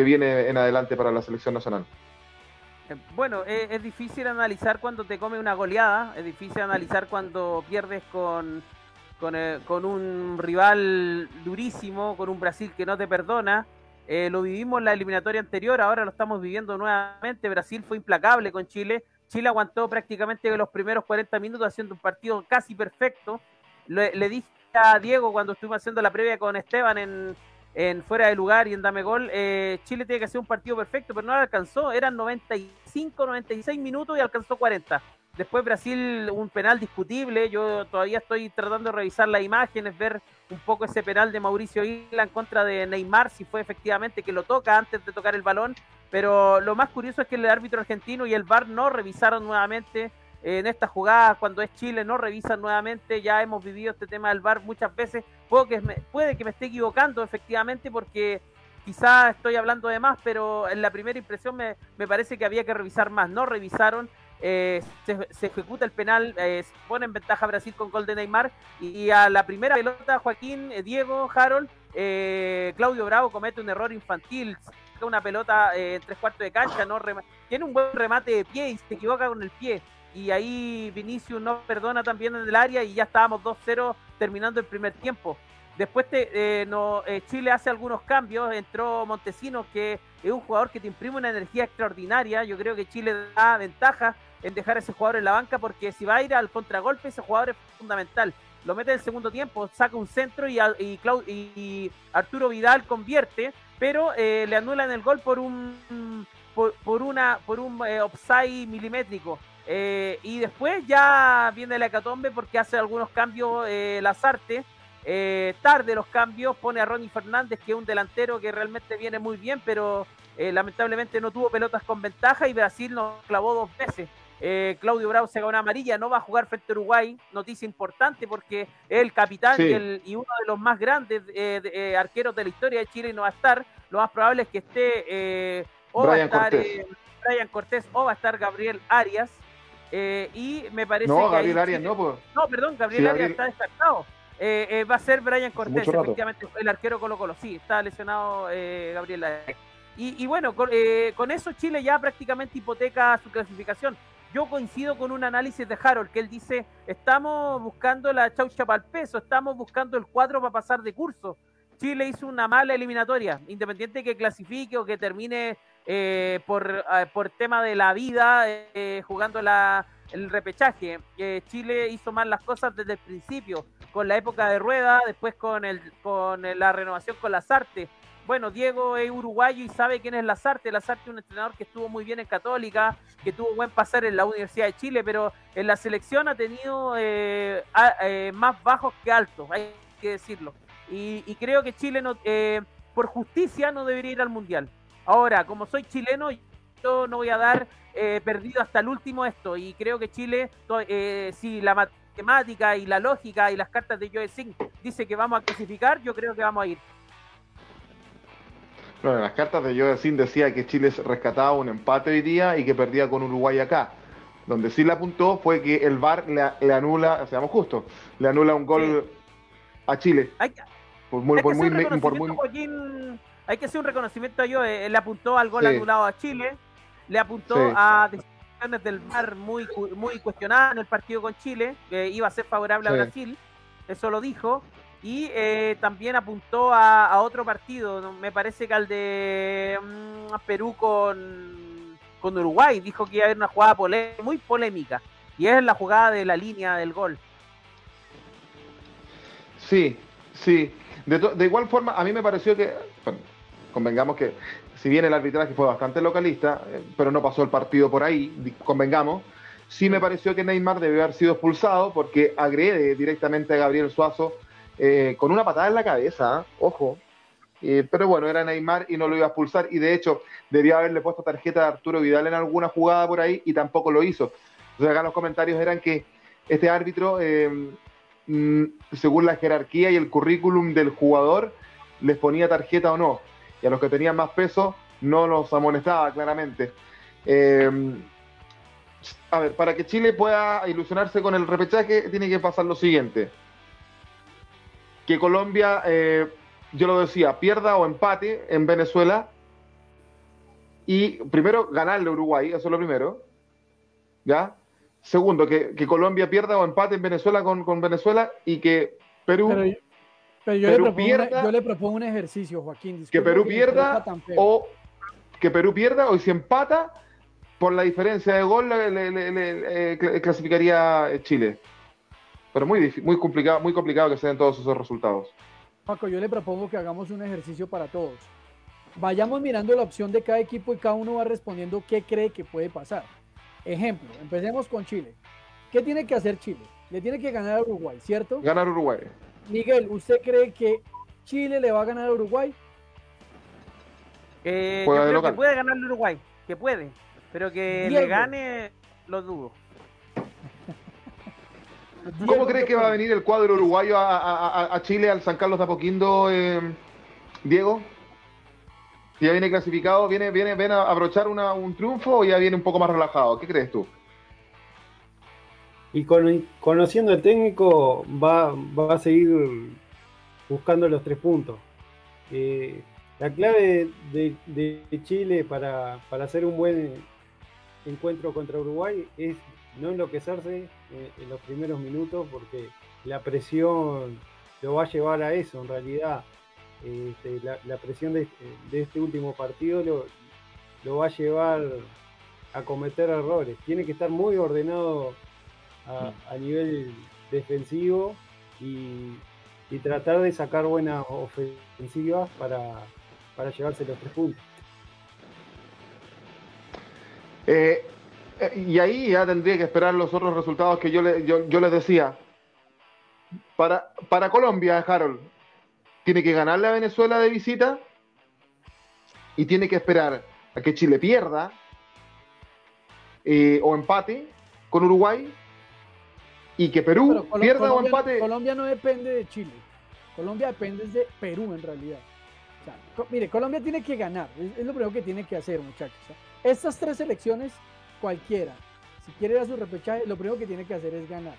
viene en adelante para la selección nacional. Eh, bueno, es, difícil analizar cuando te come una goleada, es difícil analizar cuando pierdes con, un rival durísimo, con un Brasil que no te perdona. Eh, lo vivimos en la eliminatoria anterior, ahora lo estamos viviendo nuevamente. Brasil fue implacable con Chile Chile aguantó prácticamente los primeros 40 minutos haciendo un partido casi perfecto. Le, dije a Diego cuando estuvimos haciendo la previa con Esteban en, fuera de lugar y en Dame Gol, eh, Chile tiene que hacer un partido perfecto, pero no lo alcanzó. Eran 95, 96 minutos y alcanzó 40. Después Brasil, un penal discutible. Yo todavía estoy tratando de revisar las imágenes, ver un poco ese penal de Mauricio Isla en contra de Neymar, si fue efectivamente que lo toca antes de tocar el balón. Pero lo más curioso es que el árbitro argentino y el VAR no revisaron nuevamente en esta jugada cuando es Chile, no revisan nuevamente. Ya hemos vivido este tema del VAR muchas veces. Puede que me esté equivocando efectivamente porque quizás estoy hablando de más, pero en la primera impresión me parece que había que revisar más. No revisaron eh, se, ejecuta el penal, eh, se pone en ventaja Brasil con gol de Neymar y, a la primera pelota Joaquín, eh, Diego, Harold, Claudio Bravo comete un error infantil, saca una pelota en tres cuartos de cancha, no tiene un buen remate de pie y se equivoca con el pie. Y ahí Vinicius no perdona también en el área y ya estábamos 2-0 terminando el primer tiempo. Después no, Chile hace algunos cambios, entró Montesinos que es un jugador que te imprime una energía extraordinaria, yo creo que Chile da ventaja en dejar a ese jugador en la banca porque si va a ir al contragolpe, ese jugador es fundamental. Lo mete en el segundo tiempo, saca un centro y, y, Arturo Vidal convierte, pero eh, le anulan el gol por un por, una por un eh, milimétrico. Eh, y después ya viene la hecatombe porque hace algunos cambios Lazarte. tarde los cambios, pone a Ronnie Fernández, que es un delantero que realmente viene muy bien, pero lamentablemente no tuvo pelotas con ventaja y Brasil nos clavó dos veces. Eh, Claudio Bravo se una amarilla, no va a jugar frente a Uruguay, noticia importante porque el capitán y, uno de los más grandes eh, eh, arqueros de la historia de Chile no va a estar. Lo más probable es que esté o va a estar Cortés. Brian Cortés o va a estar Gabriel Arias. y me parece no, Gabriel Arias no, pues. No, perdón, Gabriel Arias está descartado. va a ser Brian Cortés, efectivamente, el arquero Colo Colo. Sí, está lesionado Gabriel Arias. Y, bueno, con, con, eso Chile ya prácticamente hipoteca su clasificación yo coincido con un análisis de Harold, que él dice, estamos buscando la chaucha para el peso, estamos buscando el cuadro para pasar de curso. Chile hizo una mala eliminatoria, independiente que clasifique o que termine eh, por, eh, por tema de la vida eh, jugando la, el repechaje. Chile hizo mal las cosas desde el principio, con la época de rueda, después con, el, con la renovación con las artes bueno, Diego es uruguayo y sabe quién es Lazarte. Lazarte es un entrenador que estuvo muy bien en Católica, que tuvo buen pasar en la Universidad de Chile, pero en la selección ha tenido eh, eh, más bajos que altos, hay que decirlo. Y, creo que Chile, no, eh, por justicia, no debería ir al Mundial. Ahora, como soy chileno, yo no voy a dar perdido hasta el último esto. Y creo que Chile, si la matemática y la lógica y las cartas de Joe Singh dice que vamos a clasificar, yo creo que vamos a ir. Bueno, en las cartas de Sin decía que Chile rescataba un empate hoy día y que perdía con Uruguay acá. Donde sí le apuntó fue que el VAR le, anula, seamos justos, le anula un gol a Chile. Hay, que hacer un reconocimiento a Joe, le apuntó al gol anulado a Chile, le apuntó a decisiones del VAR muy, muy cuestionadas en el partido con Chile, que iba a ser favorable a Brasil, eso lo dijo, y eh, también apuntó a, otro partido, me parece que al de mm, Perú con, con Uruguay, dijo que iba a haber una jugada muy polémica, y es la jugada de la línea del gol. Sí, sí. De, igual forma, a mí me pareció que, convengamos que si bien el arbitraje fue bastante localista, eh, pero no pasó el partido por ahí, convengamos, sí me pareció que Neymar debió haber sido expulsado porque agrede directamente a Gabriel Suazo eh, con una patada en la cabeza, ojo. Eh, pero bueno, era Neymar y no lo iba a expulsar. Y de hecho, debía haberle puesto tarjeta de Arturo Vidal en alguna jugada por ahí y tampoco lo hizo. Entonces, acá los comentarios eran que este árbitro, eh, mm, según la jerarquía y el currículum del jugador, les ponía tarjeta o no. Y a los que tenían más peso, no los amonestaba claramente. a ver, para que Chile pueda ilusionarse con el repechaje, tiene que pasar lo siguiente que Colombia, eh, yo lo decía, pierda o empate en Venezuela y primero ganarle a Uruguay, eso es lo primero, ¿ya? Segundo, que, Colombia pierda o empate en Venezuela con, Venezuela y que Perú, pero, yo, le propongo pierda, yo le propongo un ejercicio, Joaquín. Que Perú pierda o que Perú pierda o si empata por la diferencia de gol le, clasificaría Chile. Pero muy, muy, complicado, muy complicado que se den todos esos resultados. Paco, yo le propongo que hagamos un ejercicio para todos. Vayamos mirando la opción de cada equipo y cada uno va respondiendo qué cree que puede pasar. Ejemplo, empecemos con Chile. ¿Qué tiene que hacer Chile? Le tiene que ganar a Uruguay, ¿cierto? Ganar Uruguay. Miguel, ¿usted cree que Chile le va a ganar a Uruguay? Eh, yo creo que puede ganar a Uruguay, que puede, pero que le gane, lo dudo. ¿Cómo crees que va a venir el cuadro uruguayo a, Chile al San Carlos de Apoquindo, eh, Diego? ¿Ya viene clasificado? ¿Viene, viene, viene a abrochar un triunfo o ya viene un poco más relajado? ¿Qué crees tú? Y conociendo el técnico, va, a seguir buscando los tres puntos. Eh, la clave de, Chile para, para hacer un buen encuentro contra Uruguay es no enloquecerse en, los primeros minutos porque la presión lo va a llevar a eso en realidad. Este, la, presión de, este último partido lo, va a llevar a cometer errores. Tiene que estar muy ordenado a, nivel defensivo y, tratar de sacar buenas ofensivas para, para llevarse los tres puntos. Eh, eh, y ahí ya tendría que esperar los otros resultados que yo, le, yo, les decía. Para, para Colombia, Harold, tiene que ganarle a Venezuela de visita y tiene que esperar a que Chile pierda eh, o empate con Uruguay y que Perú pierda o empate. Colombia no depende de Chile. Colombia depende de Perú en realidad. mire, Colombia tiene que ganar. Es, lo primero que tiene que hacer, muchachos. Estas tres elecciones cualquiera, si quiere ir a su repechaje, lo primero que tiene que hacer es ganar.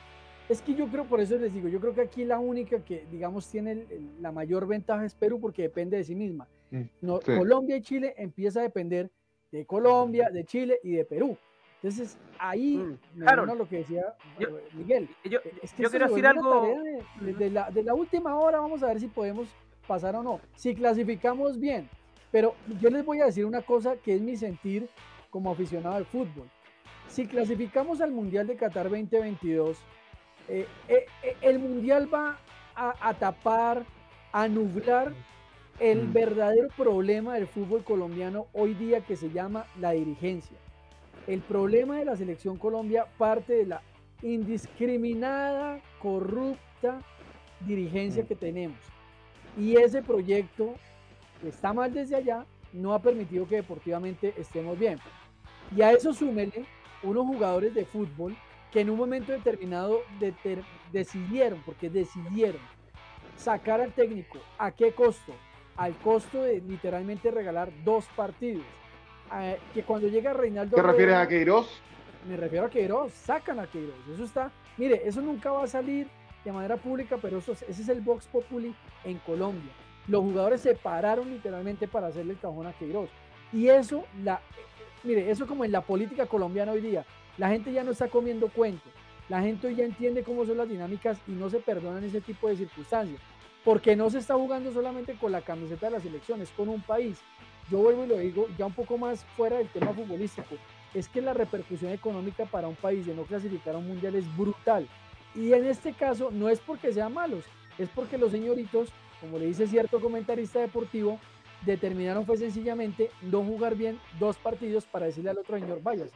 Es que yo creo, por eso les digo, yo creo que aquí la única que, digamos, tiene la mayor ventaja es Perú porque depende de sí misma. Mm, no, Colombia y Chile empieza a depender de Colombia, de Chile y de Perú. Entonces, ahí mm, claro. lo que decía eh, Miguel. Yo, quiero decir algo. De, la, de la última hora, vamos a ver si podemos pasar o no. Si clasificamos bien. Pero yo les voy a decir una cosa que es mi sentir como aficionado al fútbol. Si clasificamos al Mundial de Qatar 2022, eh, eh, eh, el Mundial va a, tapar, a nublar el mm. verdadero problema del fútbol colombiano hoy día que se llama la dirigencia. El problema de la selección Colombia parte de la indiscriminada, corrupta dirigencia mm. que tenemos. Y ese proyecto, que está mal desde allá, no ha permitido que deportivamente estemos bien. Y a eso súmele unos jugadores de fútbol que en un momento determinado decidieron, porque decidieron sacar al técnico. ¿A qué costo? Al costo de literalmente regalar dos partidos. que cuando llega Reinaldo. ¿Te refieres a Queiroz? Me refiero a Queiroz, sacan a Queiroz. Eso está. Mire, eso nunca va a salir de manera pública, pero eso, ese es el Vox Populi en Colombia. Los jugadores se pararon literalmente para hacerle el cajón a Queiroz. Y eso, la, mire, eso como en la política colombiana hoy día, la gente ya no está comiendo cuento, la gente ya entiende cómo son las dinámicas y no se perdonan ese tipo de circunstancias, porque no se está jugando solamente con la camiseta de las elecciones, con un país. Yo vuelvo y lo digo ya un poco más fuera del tema futbolístico, es que la repercusión económica para un país de no clasificar a un mundial es brutal. Y en este caso no es porque sean malos, es porque los señoritos, como le dice cierto comentarista deportivo, determinaron fue sencillamente no jugar bien dos partidos para decirle al otro señor, váyase.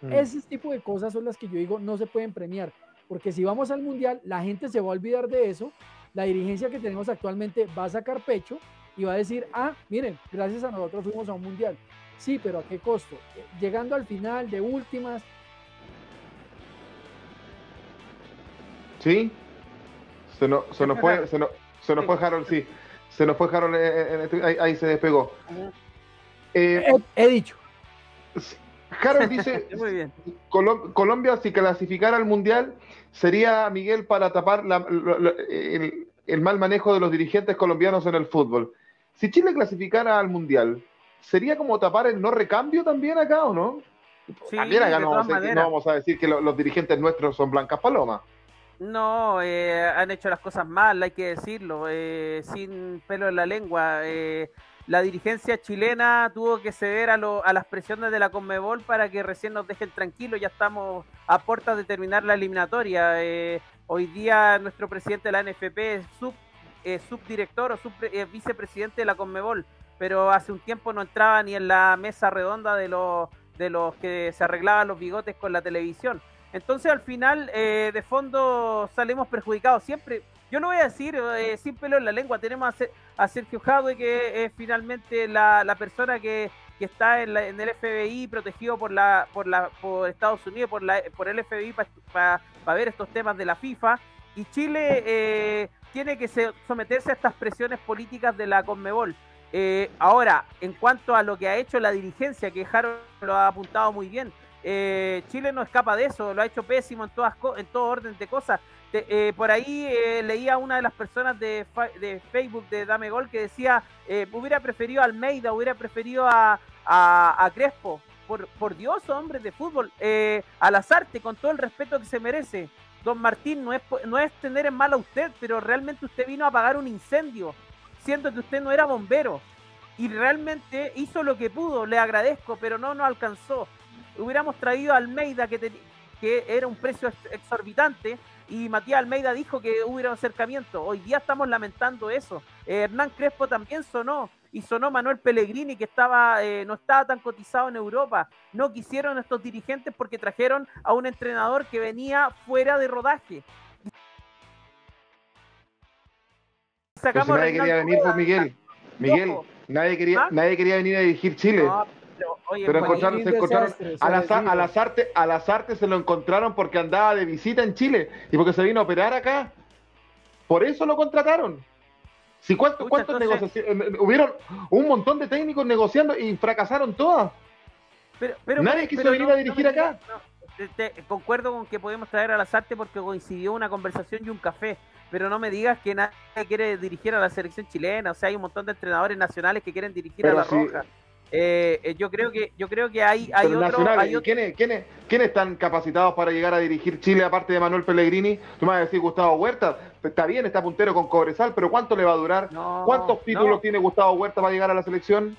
Mm. Ese tipo de cosas son las que yo digo no se pueden premiar, porque si vamos al mundial, la gente se va a olvidar de eso, la dirigencia que tenemos actualmente va a sacar pecho y va a decir, ah, miren, gracias a nosotros fuimos a un mundial. Sí, pero ¿a qué costo? Llegando al final de últimas. Sí, se nos, se nos fue, se nos, se nos fue Harold, sí. Se nos fue Harold, eh, eh, este, ahí, se despegó. Eh, he, dicho. Harold dice, Colombia si clasificara al Mundial sería, Miguel, para tapar el, mal manejo de los dirigentes colombianos en el fútbol. Si Chile clasificara al Mundial, ¿sería como tapar el no recambio también acá o no? también acá no vamos, a, decir que los dirigentes nuestros son blancas palomas. No, eh, han hecho las cosas mal, hay que decirlo, eh, sin pelo en la lengua. Eh, la dirigencia chilena tuvo que ceder a, a, las presiones de la Conmebol para que recién nos dejen tranquilos, ya estamos a puertas de terminar la eliminatoria. hoy día nuestro presidente de la NFP es sub, subdirector o sub, vicepresidente de la Conmebol, pero hace un tiempo no entraba ni en la mesa redonda de los, de los que se arreglaban los bigotes con la televisión. Entonces al final, eh, de fondo, salimos perjudicados siempre. Yo no voy a decir eh, sin pelo en la lengua, tenemos a, Sergio Jadwe, que es finalmente la, persona que, está en, el FBI protegido por la por la Estados Unidos, por la por el FBI para ver estos temas de la FIFA. Y Chile eh, tiene que someterse a estas presiones políticas de la Conmebol. ahora, en cuanto a lo que ha hecho la dirigencia, que Harold lo ha apuntado muy bien, eh, Chile no escapa de eso, lo ha hecho pésimo en, todas, en todo orden de cosas. Eh, por ahí eh, leía una de las personas de, Facebook de Dame Gol que decía, hubiera preferido a Almeida, hubiera preferido a, Crespo. Por, por, Dios, hombre de fútbol, a Lazarte, con todo el respeto que se merece. Don Martín, no es, no es tener en mal a usted, pero realmente usted vino a apagar un incendio, siendo que usted no era bombero. Y realmente hizo lo que pudo, le agradezco, pero no nos alcanzó hubiéramos traído a Almeida, que, que era un precio exorbitante, y Matías Almeida dijo que hubiera un acercamiento. Hoy día estamos lamentando eso. Eh, Hernán Crespo también sonó, y sonó Manuel Pellegrini, que estaba eh, no estaba tan cotizado en Europa. No quisieron estos dirigentes porque trajeron a un entrenador que venía fuera de rodaje. Sacamos nadie quería venir, por Miguel. Miguel, nadie quería, ¿Ah? nadie quería venir a dirigir Chile. Pero, encontraron, se encontraron a, las, a, las artes, a las artes se lo encontraron porque andaba de visita en Chile y porque se vino a operar acá. Por eso lo contrataron. Si cuántos, cuántos negociaciones, eh, eh, hubieron un montón de técnicos negociando y fracasaron todas. Pero, Nadie quiso venir a dirigir acá. concuerdo con que podemos traer a las artes porque coincidió una conversación y un café pero no me digas que nadie quiere dirigir a la selección chilena. O sea, hay un montón de entrenadores nacionales que quieren dirigir a la Roja. Eh, eh, yo creo que yo creo que hay, hay, otro, hay ¿quiénes, quiénes, ¿Quiénes están capacitados para llegar a dirigir Chile aparte de Manuel Pellegrini? Tú me vas a decir Gustavo Huerta, está bien, está puntero con Cobresal, pero ¿cuánto le va a durar? ¿Cuántos títulos tiene Gustavo Huerta para llegar a la selección?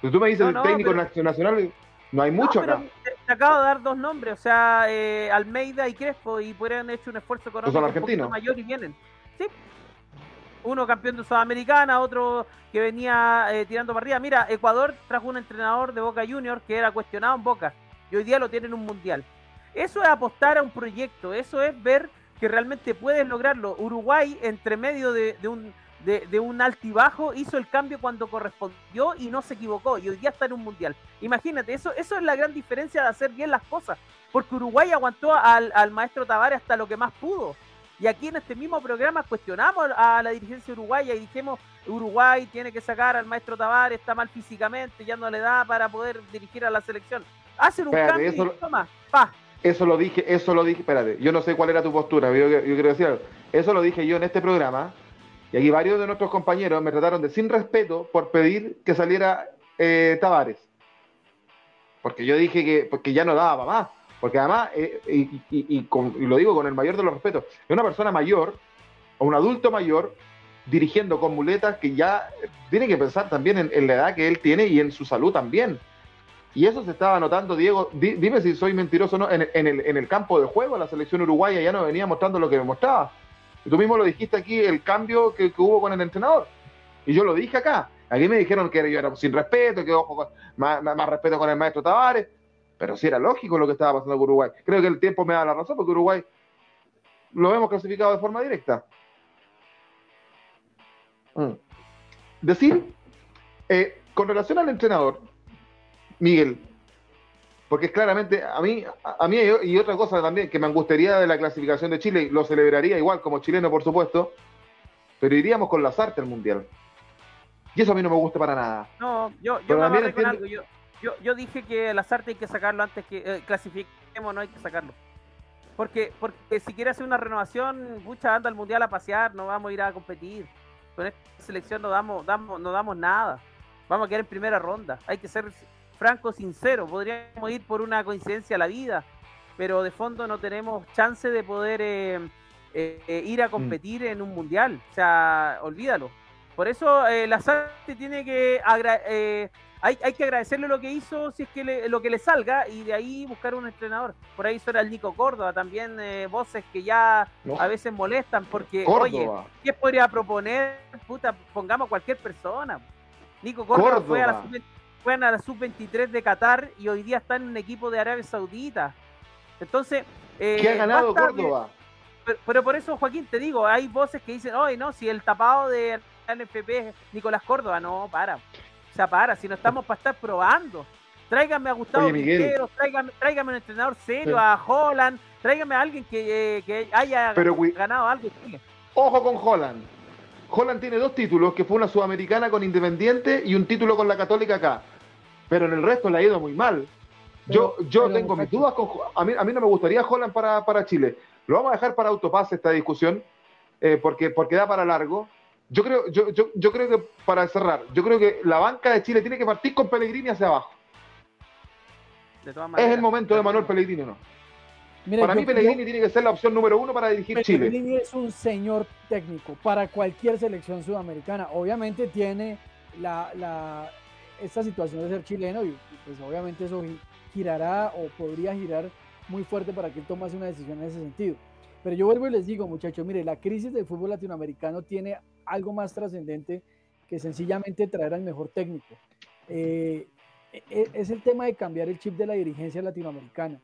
Si tú me dices el técnico nacional, no hay mucho acá. Te acabo de dar dos nombres, o sea, eh, Almeida y Crespo, y podrían hecho un esfuerzo económico mayor y vienen. Sí, uno campeón de Sudamericana, otro que venía eh, tirando para arriba. Mira, Ecuador trajo un entrenador de Boca Junior que era cuestionado en Boca y hoy día lo tiene en un mundial. Eso es apostar a un proyecto, eso es ver que realmente puedes lograrlo. Uruguay, entre medio de, un, de, un altibajo, hizo el cambio cuando correspondió y no se equivocó. Y hoy día está en un mundial. Imagínate, eso, eso es la gran diferencia de hacer bien las cosas. Porque Uruguay aguantó al, al maestro Tavares hasta lo que más pudo. Y aquí en este mismo programa cuestionamos a la dirigencia uruguaya y dijimos, Uruguay tiene que sacar al maestro Tavares, está mal físicamente, ya no le da para poder dirigir a la selección. Hacen un cambio eso, y toma, pa. Eso lo dije, eso lo dije, espérate, yo no sé cuál era tu postura, yo, yo quiero decir algo. Eso lo dije yo en este programa, y aquí varios de nuestros compañeros me trataron de sin respeto por pedir que saliera eh, Tavares. porque yo dije que porque ya no daba más. Porque además, eh, y, lo digo con el mayor de los respetos, es una persona mayor, o un adulto mayor, dirigiendo con muletas que ya tiene que pensar también en, la edad que él tiene y en su salud también. Y eso se estaba notando, Diego, dime si soy mentiroso o no, en, el, en, el, campo de juego, la selección uruguaya ya no venía mostrando lo que me mostraba. Tú mismo lo dijiste aquí, el cambio que, hubo con el entrenador. Y yo lo dije acá. Aquí me dijeron que yo era sin respeto, que ojo, más, más, respeto con el maestro Tavares. Pero sí era lógico lo que estaba pasando con Uruguay. Creo que el tiempo me da la razón porque Uruguay lo hemos clasificado de forma directa. Mm. Decir, eh, con relación al entrenador, Miguel, porque claramente a mí, a mí y otra cosa también que me gustaría de la clasificación de Chile, lo celebraría igual como chileno, por supuesto, pero iríamos con las artes al mundial. Y eso a mí no me gusta para nada. No, yo, yo me con algo. Yo, yo, dije que las artes hay que sacarlo antes que eh, clasifiquemos, no hay que sacarlo. Porque, porque si quiere hacer una renovación, mucha anda al mundial a pasear, no vamos a ir a competir. Con esta selección no damos, damos, no damos nada. Vamos a quedar en primera ronda. Hay que ser franco, sincero. Podríamos ir por una coincidencia a la vida, pero de fondo no tenemos chance de poder eh, eh, ir a mm. competir en un mundial. O sea, olvídalo. Por eso eh, la SARTE tiene que hay, hay, que agradecerle lo que hizo, si es que lo que le salga, y de ahí buscar un entrenador. Por ahí suena el Nico Córdoba, también voces que ya a veces molestan, porque, oye, ¿qué podría proponer? Puta, pongamos cualquier persona. Nico Córdoba, fue a la a la sub-23 de Qatar y hoy día están en un equipo de Arabia Saudita. Entonces. Eh, ¿Qué ha ganado Córdoba? pero, por eso, Joaquín, te digo, hay voces que dicen, oye, no, si el tapado de NFP es Nicolás Córdoba, no, para. O sea, para, si no estamos para estar probando. Tráigame a Gustavo Quintero, tráigame, tráigame un entrenador serio, a Holland, tráigame a alguien que, eh, haya ganado algo. Ojo con Holland. Holland tiene dos títulos, que fue una sudamericana con Independiente y un título con la Católica acá pero en el resto le ha ido muy mal. yo yo tengo mis dudas con. A mí, a mí no me gustaría Holland para, para Chile. Lo vamos a dejar para autopase esta discusión, eh, porque, porque da para largo. Yo creo, yo, yo, yo creo que, para cerrar, yo creo que la banca de Chile tiene que partir con Pellegrini hacia abajo. es el momento de Manuel Pellegrini, ¿no? para mí Pellegrini tiene que ser la opción número uno para dirigir Chile. Pellegrini es un señor técnico para cualquier selección sudamericana. Obviamente tiene la, la esta situación de ser chileno y pues obviamente eso girará o podría girar muy fuerte para que él tomase una decisión en ese sentido. Pero yo vuelvo y les digo, muchachos, mire, la crisis del fútbol latinoamericano tiene algo más trascendente que sencillamente traer al mejor técnico. Eh, e, e, es el tema de cambiar el chip de la dirigencia latinoamericana,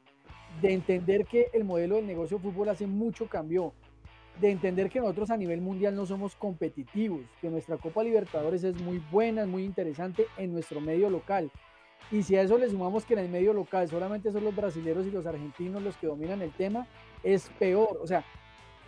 de entender que el modelo del negocio de fútbol hace mucho cambió, de entender que nosotros a nivel mundial no somos competitivos, que nuestra Copa Libertadores es muy buena, muy interesante en nuestro medio local. Y si a eso le sumamos que en el medio local solamente son los brasileños y los argentinos los que dominan el tema, es peor. O sea,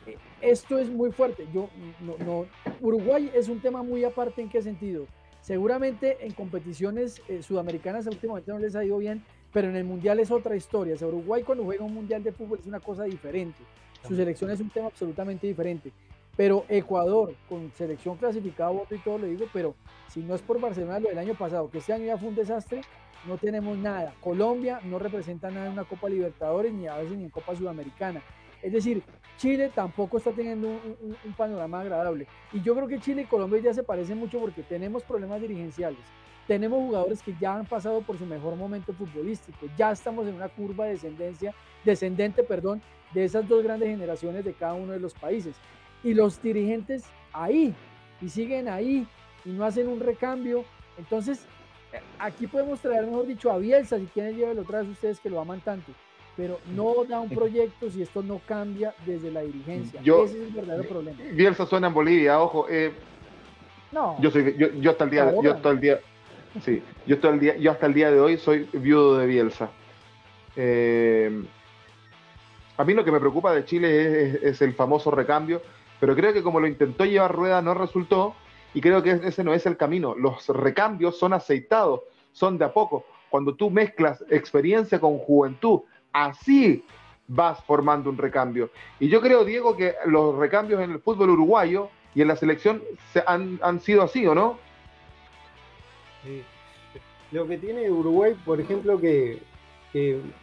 eh, esto es muy fuerte. Yo, no, Uruguay es un tema muy aparte en qué sentido. Seguramente en competiciones eh, sudamericanas últimamente no les ha ido bien, pero en el mundial es otra historia. O sea, Uruguay cuando juega un mundial de fútbol es una cosa diferente. Su selección es un tema absolutamente diferente. Pero Ecuador, con selección clasificada, voto y todo lo digo, pero si no es por Barcelona lo del año pasado, que este año ya fue un desastre, no tenemos nada. Colombia no representa nada en una Copa Libertadores, ni a veces ni en Copa Sudamericana. Es decir, Chile tampoco está teniendo un, panorama agradable. Y yo creo que Chile y Colombia ya se parecen mucho porque tenemos problemas dirigenciales. Tenemos jugadores que ya han pasado por su mejor momento futbolístico. Ya estamos en una curva de descendencia, descendente, perdón, de esas dos grandes generaciones de cada uno de los países. Y los dirigentes ahí, y siguen ahí, y no hacen un recambio. Entonces, eh, aquí podemos traer, mejor dicho, a Bielsa, si quieren llevarlo otra vez ustedes que lo aman tanto, pero no da un proyecto si esto no cambia desde la dirigencia. Ese es el verdadero problema. Bielsa suena en Bolivia, ojo. Eh, no. Yo soy, yo, yo hasta el día, yo hasta el día, sí, yo hasta el día, yo hasta el día de hoy soy viudo de Bielsa. Eh, a mí lo que me preocupa de Chile es, el famoso recambio, pero creo que como lo intentó llevar Rueda no resultó y creo que ese no es el camino. Los recambios son aceitados, son de a poco. Cuando tú mezclas experiencia con juventud, así vas formando un recambio. Y yo creo, Diego, que los recambios en el fútbol uruguayo y en la selección se han, sido así, ¿o no? Sí. lo que tiene Uruguay, por ejemplo, que,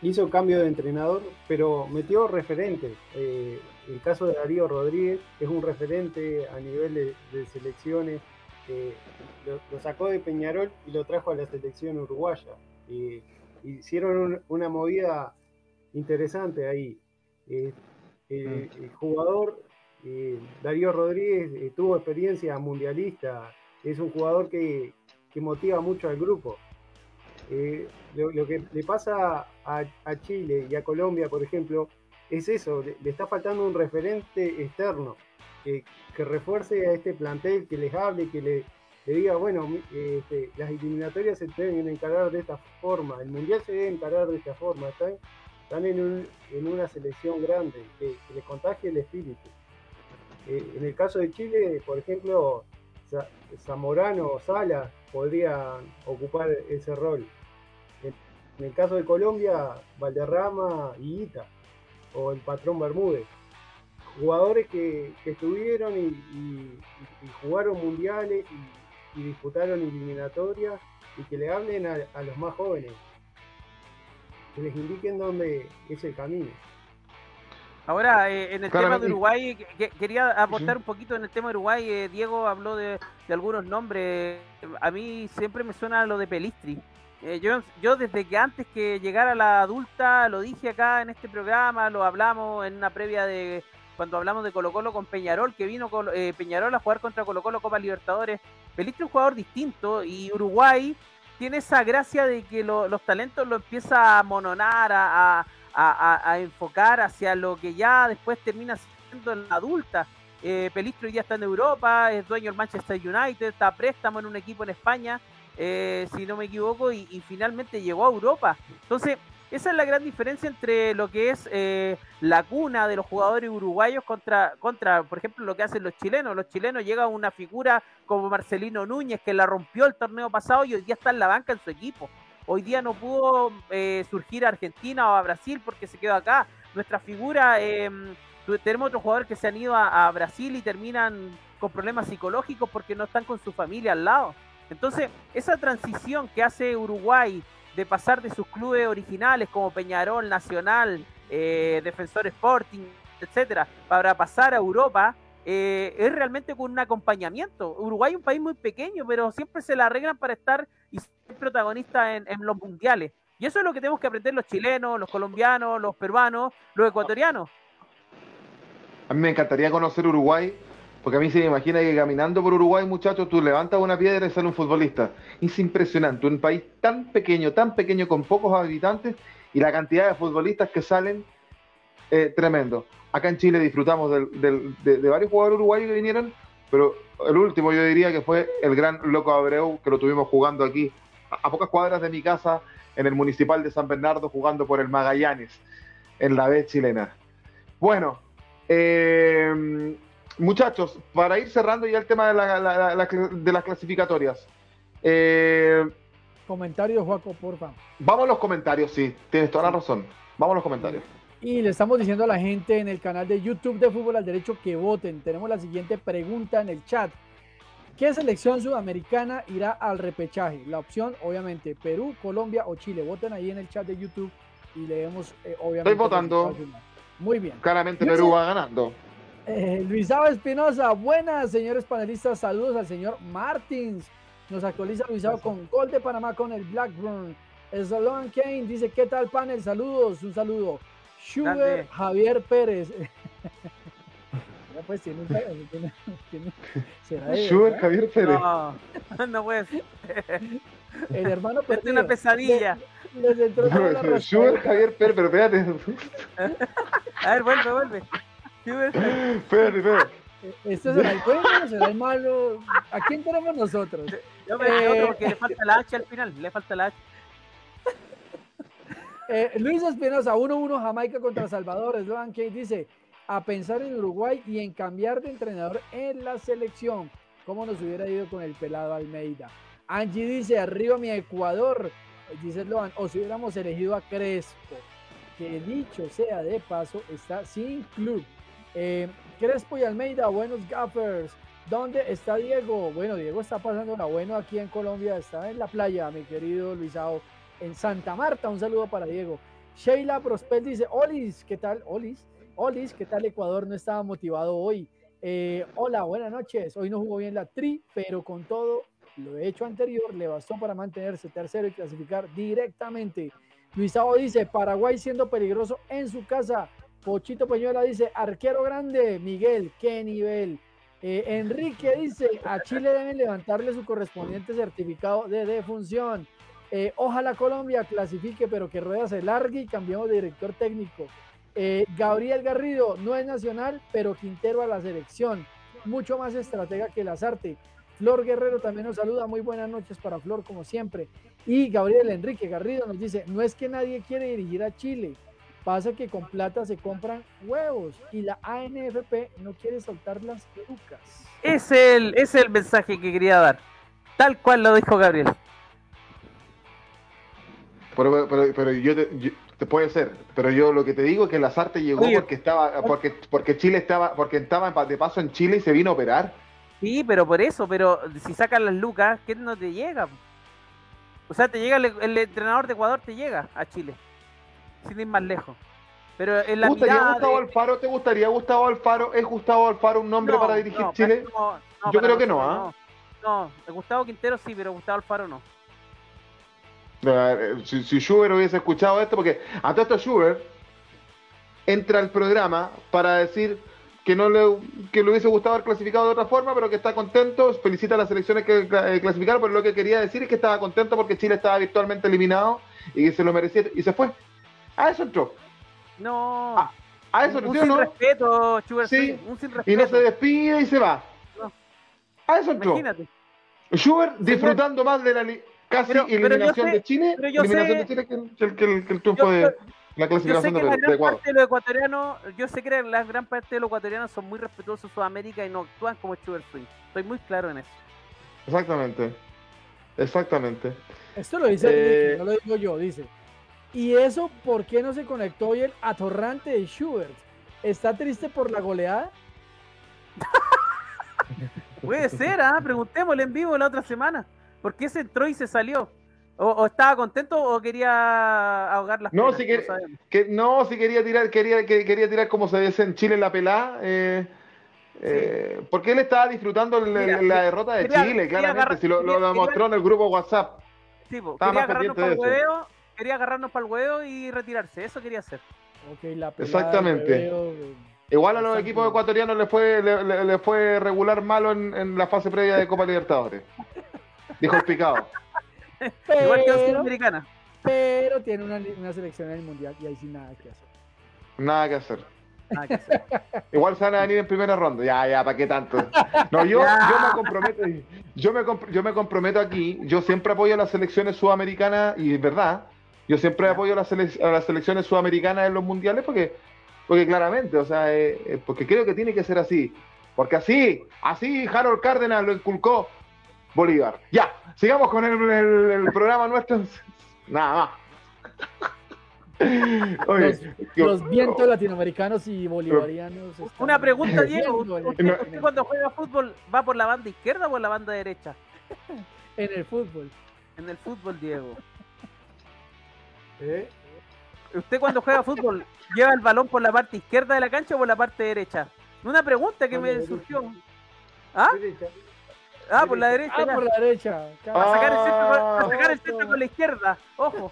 hizo cambio de entrenador, pero metió referentes. Eh, el caso de Darío Rodríguez es un referente a nivel de, selecciones. lo, sacó de Peñarol y lo trajo a la selección uruguaya. hicieron una movida interesante ahí. Eh, eh, mm. el jugador Darío Rodríguez tuvo experiencia mundialista, es un jugador que, que motiva mucho al grupo. Eh, lo, que le pasa a, Chile y a Colombia, por ejemplo, es eso, le, está faltando un referente externo que, refuerce a este plantel, que les hable, que le, diga, bueno, este, las eliminatorias se deben encarar de esta forma, el Mundial se debe encarar de esta forma, están, están en, una selección grande, que, les contagie el espíritu. Eh, en el caso de Chile, por ejemplo, Zamorano o Sala podrían ocupar ese rol. En el caso de Colombia, Valderrama y Ita, o el patrón Bermúdez. Jugadores que, estuvieron y, jugaron mundiales y, disputaron eliminatorias y que le hablen a, los más jóvenes, que les indiquen dónde es el camino. Ahora, eh, en el tema de Uruguay, quería aportar un poquito en el tema de Uruguay. Eh, Diego habló de, algunos nombres. A mí siempre me suena lo de Pelistri. Eh, yo, yo desde que antes que llegara la adulta, lo dije acá en este programa, lo hablamos en una previa de cuando hablamos de Colo Colo con Peñarol, que vino eh, Peñarol a jugar contra Colo Colo Copa Libertadores. Pelistri es un jugador distinto y Uruguay tiene esa gracia de que los talentos lo empieza a mononar, a, enfocar hacia lo que ya después termina siendo en la adulta. Eh, Pelistri ya está en Europa, es dueño del Manchester United, está a préstamo en un equipo en España eh, si no me equivoco, y, finalmente llegó a Europa. Entonces, esa es la gran diferencia entre lo que es eh, la cuna de los jugadores uruguayos contra, contra, por ejemplo, lo que hacen los chilenos. Los chilenos llegan a una figura como Marcelino Núñez, que la rompió el torneo pasado y hoy día está en la banca en su equipo. Hoy día no pudo eh, surgir a Argentina o a Brasil porque se quedó acá. Nuestra figura, em, tenemos otros jugadores que se han ido a Brasil y terminan con problemas psicológicos porque no están con su familia al lado. Entonces, esa transición que hace Uruguay de pasar de sus clubes originales como Peñarol, Nacional, eh, Defensor Sporting, etcétera, para pasar a Europa, eh, es realmente con un acompañamiento. Uruguay es un país muy pequeño, pero siempre se la arreglan para estar y ser protagonista en, en los mundiales. Y eso es lo que tenemos que aprender los chilenos, los colombianos, los peruanos, los ecuatorianos. A mí me encantaría conocer Uruguay porque a mí se me imagina que caminando por Uruguay, muchachos, tú levantas una piedra y sale un futbolista. Es impresionante, un país tan pequeño, tan pequeño, con pocos habitantes, y la cantidad de futbolistas que salen, eh, tremendo. Acá en Chile disfrutamos de, varios jugadores uruguayos que vinieron, pero el último yo diría que fue el gran Loco Abreu, que lo tuvimos jugando aquí, a, pocas cuadras de mi casa, en el Municipal de San Bernardo, jugando por el Magallanes, en la B chilena. Bueno, eh, Muchachos, para ir cerrando ya el tema de, las clasificatorias. Eh, comentarios, Juaco, porfa. Vamos a los comentarios, sí, tienes toda la razón. Vamos a los comentarios. Y le estamos diciendo a la gente en el canal de YouTube de Fútbol al Derecho que voten. Tenemos la siguiente pregunta en el chat. ¿Qué selección sudamericana irá al repechaje? La opción, obviamente, Perú, Colombia o Chile. Voten ahí en el chat de YouTube y leemos, eh, obviamente. Estoy votando. Muy bien. Claramente Perú va ganando. Eh, Luisao Espinosa, buenas señores panelistas, saludos al señor Martins. Nos actualiza Luisao con gol de Panamá con el Blackburn. Sloan Kane dice, ¿qué tal panel? Saludos, un saludo. Sugar Javier Pérez. pues tiene Sugar Javier Pérez. No, no puede El hermano Es una pesadilla. Sugar Javier Pérez, pero espérate. A ver, vuelve, vuelve. Espérate, espérate. ¿Esto será el bueno o será el malo? ¿A quién tenemos nosotros? Yo me eh... otro porque le falta la H al final, le falta la H. Eh, Luis Espinosa, 1-1 Jamaica contra Salvador. Sloan Kane dice, a pensar en Uruguay y en cambiar de entrenador en la selección. ¿Cómo nos hubiera ido con el pelado Almeida? Angie dice, arriba mi Ecuador. Dice Sloan, o si hubiéramos elegido a Crespo, que dicho sea de paso, está sin club. Eh, Crespo y Almeida, buenos gaffers. ¿Dónde está Diego? Bueno, Diego está pasando la bueno aquí en Colombia, está en la playa, mi querido Luisao, en Santa Marta. Un saludo para Diego. Sheila Prospel dice, Olis, ¿qué tal? Olis, Olis, ¿qué tal Ecuador? No estaba motivado hoy. Eh, hola, buenas noches. Hoy no jugó bien la tri, pero con todo lo hecho anterior le bastó para mantenerse tercero y clasificar directamente. Luisao dice, Paraguay siendo peligroso en su casa. Pochito Peñuela dice, arquero grande, Miguel, qué nivel. Eh, Enrique dice, a Chile deben levantarle su correspondiente certificado de defunción. Eh, ojalá Colombia clasifique, pero que Rueda se largue y cambiemos de director técnico. Eh, Gabriel Garrido no es nacional, pero Quintero a la selección. Mucho más estratega que Lazarte. Flor Guerrero también nos saluda. Muy buenas noches para Flor, como siempre. Y Gabriel Enrique Garrido nos dice: No es que nadie quiere dirigir a Chile. Pasa que con plata se compran huevos y la ANFP no quiere soltar las pelucas. Es el, es el mensaje que quería dar. Tal cual lo dijo Gabriel. Pero, pero, pero yo, te, yo- te puede ser, pero yo lo que te digo es que Lazarte llegó Oye. porque estaba, porque, porque Chile estaba, porque estaba de paso en Chile y se vino a operar. Sí, pero por eso, pero si sacan las lucas, ¿qué no te llega? O sea, te llega el, el entrenador de Ecuador, te llega a Chile, sin ir más lejos. Pero en ¿Te la gustaría mirada Gustavo de- Alfaro? ¿Te gustaría Gustavo Alfaro? ¿Es Gustavo Alfaro un nombre No, para dirigir no, Chile? no, Yo creo que no, No, No, Gustavo Quintero sí, pero Gustavo Alfaro no. Eh, Si, si Schubert hubiese escuchado esto, porque a todo esto Schubert entra al programa para decir que no le, que le hubiese gustado haber clasificado de otra forma, pero que está contento, felicita a las selecciones que eh, clasificaron, pero lo que quería decir es que estaba contento porque Chile estaba virtualmente eliminado y que se lo merecía y se fue. A eso entró. No. Ah, A eso un, un entró, sin ¿no? respeto, Schubert Sí, Swing, un sin Y no se despide y se va. No. A eso entró. Imagínate. Schubert disfrutando más de la casi Pero- pero yo eliminación sé- de Chile, pero yo eliminación sé- de Chile que, el- que el- que el, que el triunfo Yo- de la Yo sé clasificación que de, la de gran Ecuador. parte de los ecuatorianos, yo sé que la gran parte de los ecuatorianos son muy respetuosos de Sudamérica y no actúan como Schubert Swing. Estoy muy claro en eso. Exactamente. Exactamente. Esto lo dice Eh, Ricky, no lo digo yo, dice. ¿Y eso por qué no se conectó hoy el atorrante de Schubert? ¿Está triste por la goleada? Puede ser, ¿ah? Preguntémosle en vivo la otra semana. ¿Por qué se entró y se salió? ¿O, o estaba contento o quería ahogar las No, penas? si que- sabemos. Que no, si quería tirar, quería, que, quería tirar como se dice en Chile la pelada, eh, eh, porque él estaba disfrutando la, Mira, la derrota de quería- Chile, quería claramente, agarrar- si lo, lo quería- demostró en el grupo WhatsApp. Sí, po, Estaba quería más agarrarnos para el de eso. hueveo, quería agarrarnos para el huevo y retirarse. Eso quería hacer. Ok, la pelada, el Exactamente. Igual a los equipos ecuatorianos les fue, le, le- le fue regular malo en, en la fase previa de Copa Libertadores. Dijo el picado. Igual que Pero, Sudamericana. pero tiene una, una selección en el mundial y ahí sí nada que hacer. Nada que hacer. Nada que hacer. Igual se van a venir en primera ronda. Ya, ya, ¿para qué tanto? No, yo, yo me comprometo, yo me, comp- yo me comprometo aquí. Yo siempre apoyo a las selecciones sudamericanas y es verdad. Yo siempre apoyo a las, selec- a las selecciones sudamericanas en los mundiales porque, porque claramente, o sea, eh, eh, porque creo que tiene que ser así. Porque así, así Harold Cárdenas lo inculcó Bolívar. Ya, sigamos con el, el- el programa nuestro. Nada más. Oye, yo- Los vientos latinoamericanos y bolivarianos. Una pregunta, Diego. viendo en el ¿Usted, No. usted cuando juega fútbol va por la banda izquierda o por la banda derecha? En el fútbol. En el fútbol, Diego. ¿Eh? ¿Usted cuando juega fútbol lleva el balón por la parte izquierda de la cancha o por la parte derecha? Una pregunta que me surgió. ¿Ah? Derecha. Ah, por la derecha. Ah, ya. por la derecha. A sacar el centro, con- a Ah. sacar el centro con la izquierda. Ojo.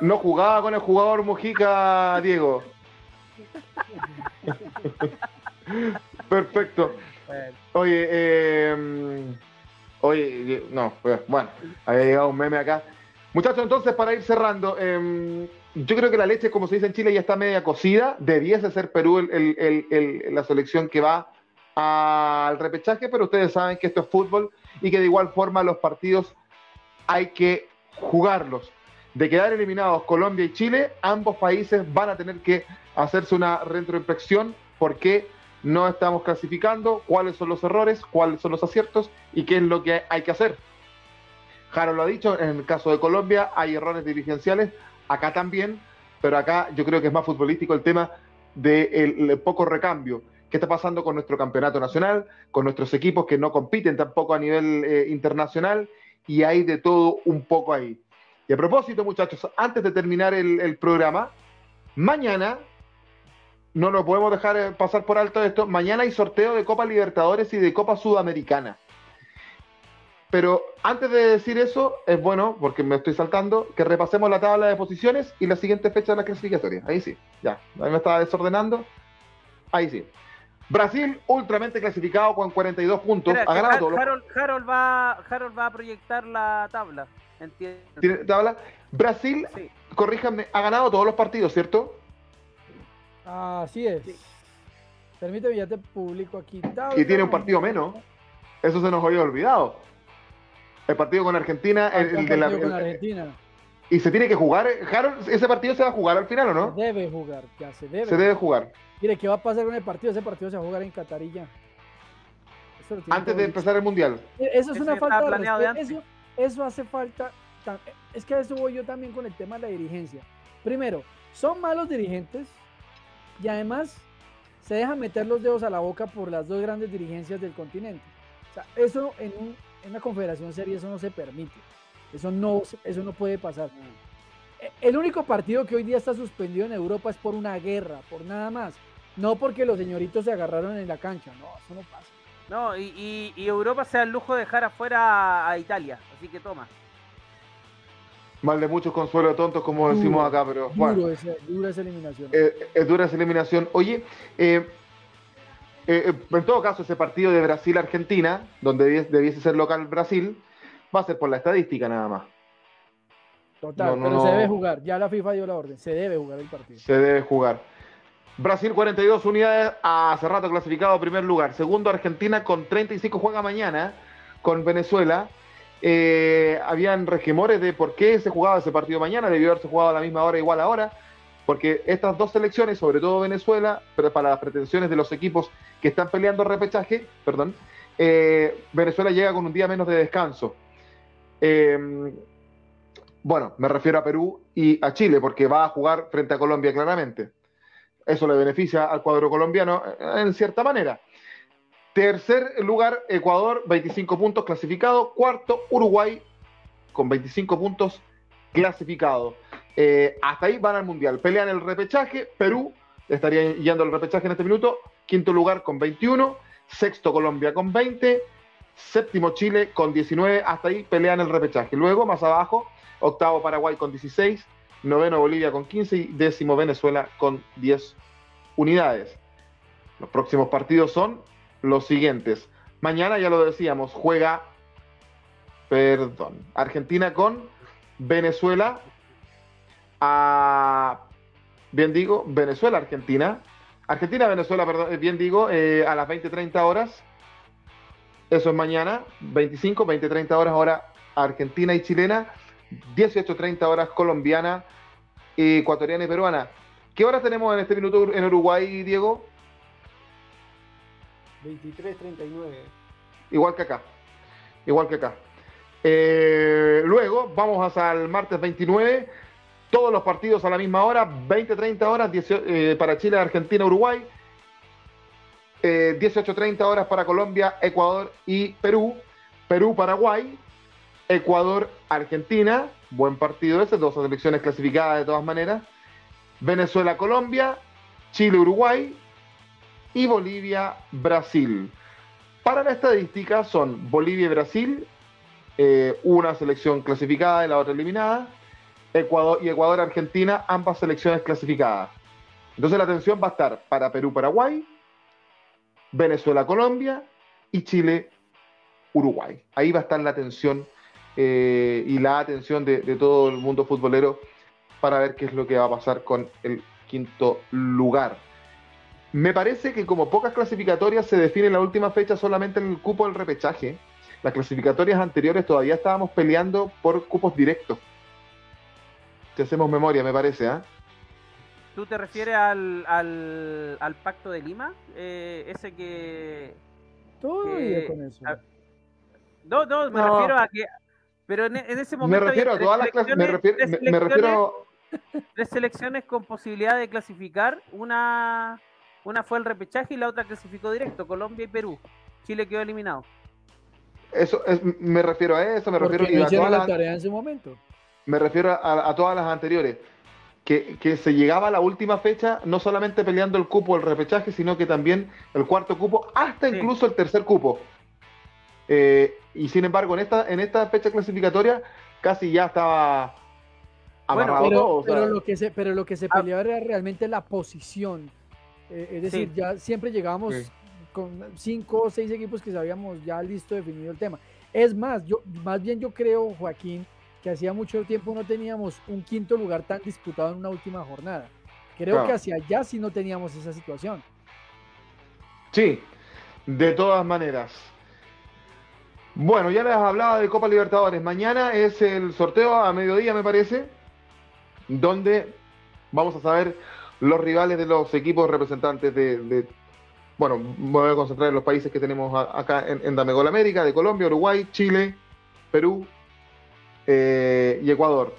no jugaba con el jugador Mujica, Diego. Perfecto. Oye, eh, oye, no, bueno, había llegado un meme acá. Muchachos, entonces para ir cerrando, eh, yo creo que la leche, como se dice en Chile, ya está media cocida. Debiese ser Perú el- la selección que va al repechaje, pero ustedes saben que esto es fútbol y que de igual forma los partidos hay que jugarlos. De quedar eliminados Colombia y Chile, ambos países van a tener que hacerse una retroinspección porque no estamos clasificando, cuáles son los errores, cuáles son los aciertos y qué es lo que hay que hacer. Jaro lo ha dicho, en el caso de Colombia hay errores dirigenciales, acá también, pero acá yo creo que es más futbolístico el tema del poco recambio. qué está pasando con nuestro campeonato nacional, con nuestros equipos que no compiten tampoco a nivel eh, internacional, y hay de todo un poco ahí. Y a propósito, muchachos, antes de terminar el, programa, mañana, no nos podemos dejar eh, pasar por alto esto, mañana hay sorteo de Copa Libertadores y de Copa Sudamericana. Pero antes de decir eso, es bueno, porque me estoy saltando, que repasemos la tabla de posiciones y la siguiente fecha de la clasificatoria. Ahí sí, ya. Ahí me estaba desordenando. Ahí sí. Brasil, ultramente clasificado con 42 puntos. ha ganado Harold, va, Harold va a proyectar la tabla. ¿Tiene tabla? Brasil, corríjame, ha ganado todos los partidos, ¿cierto? Así es. Permíteme, ya te publico aquí. y tiene un partido menos. Eso se nos había olvidado. El partido con Argentina. Ah, el, de la, Argentina. Y se tiene que jugar. Harold, ¿ese partido se va a jugar al final o no? Se debe jugar, ya se debe. Se debe jugar. Mire, ¿qué va a pasar con el partido? Ese partido se va a jugar en Catarilla. Antes de empezar el mundial. E, eso es una falta de Eso, eso hace falta. Es que a eso voy yo también con el tema de la dirigencia. Primero, son malos dirigentes y además se dejan meter los dedos a la boca por las dos grandes dirigencias del continente. O sea, eso en, un, en una confederación seria eso no se permite. Eso no, eso no puede pasar. E, el único partido que hoy día está suspendido en Europa es por una guerra, por nada más. No porque los señoritos se agarraron en la cancha. No, eso no pasa. No, y, Europa se da el lujo de dejar afuera a Italia. Así que toma. Mal de muchos consuelo tontos, como decimos acá, pero bueno. dura esa eliminación. Eh, es dura esa eliminación. Oye, eh, eh, en todo caso, ese partido de Brasil-Argentina, donde debiese ser local Brasil, va a ser por la estadística nada más. Total, pero se debe jugar. Ya la FIFA dio la orden. Se debe jugar el partido. Se debe jugar. Brasil 42 unidades, hace rato clasificado a primer lugar. Segundo Argentina con 35 juega mañana con Venezuela. Eh, habían regimores de por qué se jugaba ese partido mañana, debió haberse jugado a la misma hora, igual ahora, porque estas dos selecciones, sobre todo Venezuela, para las pretensiones de los equipos que están peleando repechaje, perdón, eh, Venezuela llega con un día menos de descanso. Eh, bueno, me refiero a Perú y a Chile, porque va a jugar frente a Colombia claramente. Eso le beneficia al cuadro colombiano eh, en cierta manera. Tercer lugar, Ecuador, 25 puntos clasificado. Cuarto, Uruguay, con 25 puntos clasificado. Eh, hasta ahí van al Mundial. Pelean el repechaje. Perú estaría yendo al repechaje en este minuto. Quinto lugar con 21. Sexto, Colombia con 20. Séptimo, Chile con 19. Hasta ahí pelean el repechaje. Luego, más abajo, octavo, Paraguay con 16 noveno Bolivia con 15 y décimo Venezuela con 10 unidades. Los próximos partidos son los siguientes. Mañana, ya lo decíamos, juega, perdón, Argentina con Venezuela. A, bien digo, Venezuela, Argentina. Argentina, Venezuela, perdón, eh, bien digo, eh, a las 20-30 horas. Eso es mañana, 25, 20-30 horas, ahora Argentina y chilena. 18.30 horas colombiana, ecuatoriana y peruana. ¿Qué horas tenemos en este minuto en Uruguay, Diego? 23.39. Igual que acá. Igual que acá. Eh, luego vamos hasta el martes 29. Todos los partidos a la misma hora, 20-30 horas eh, para Chile, Argentina, Uruguay. 18-30 eh, horas para Colombia, Ecuador y Perú. Perú, Paraguay. Ecuador, Argentina, buen partido ese, dos selecciones clasificadas de todas maneras. Venezuela, Colombia, Chile, Uruguay y Bolivia, Brasil. Para la estadística son Bolivia y Brasil, eh, una selección clasificada y la otra eliminada. Ecuador y Ecuador, Argentina, ambas selecciones clasificadas. Entonces la atención va a estar para Perú, Paraguay, Venezuela, Colombia y Chile, Uruguay. Ahí va a estar la atención eh, y la atención de, todo el mundo futbolero para ver qué es lo que va a pasar con el quinto lugar. Me parece que como pocas clasificatorias se define en la última fecha solamente el cupo del repechaje. Las clasificatorias anteriores todavía estábamos peleando por cupos directos. Si hacemos memoria, me parece, ¿ah? ¿Tú te refieres al, al, pacto de Lima? Eh, ese que... Todo con eso. no, no, me refiero a que pero en, ese momento. Me refiero a todas las clases. Me refiero, Tres selecciones con posibilidad de clasificar. Una Una fue el repechaje y la otra clasificó directo, Colombia y Perú. Chile quedó eliminado. Eso es, me refiero a eso, me refiero no a todas la tarea en su momento. Me refiero a, a todas las anteriores. Que, que se llegaba a la última fecha no solamente peleando el cupo del repechaje, sino que también el cuarto cupo, hasta Sí. incluso el tercer cupo. Eh, y sin embargo, en esta, en esta fecha clasificatoria casi ya estaba Bueno, amarrado Pero, todo. o sea, pero lo que se, pero lo que se Ah. peleaba era realmente la posición. Eh, es decir, Sí. ya siempre llegábamos Sí. con cinco o seis equipos que sabíamos ya listo, definido el tema. Es más, yo, más bien yo creo, Joaquín, que hacía mucho tiempo no teníamos un quinto lugar tan disputado en una última jornada. Creo Claro. que hacia allá sí no teníamos esa situación. Sí, de todas maneras. Bueno, ya les hablaba de Copa Libertadores. Mañana es el sorteo a mediodía, me parece, donde vamos a saber los rivales de los equipos representantes de, de- bueno, me voy a concentrar en los países que tenemos acá en, en Damegol América, de Colombia, Uruguay, Chile, Perú eh, y Ecuador.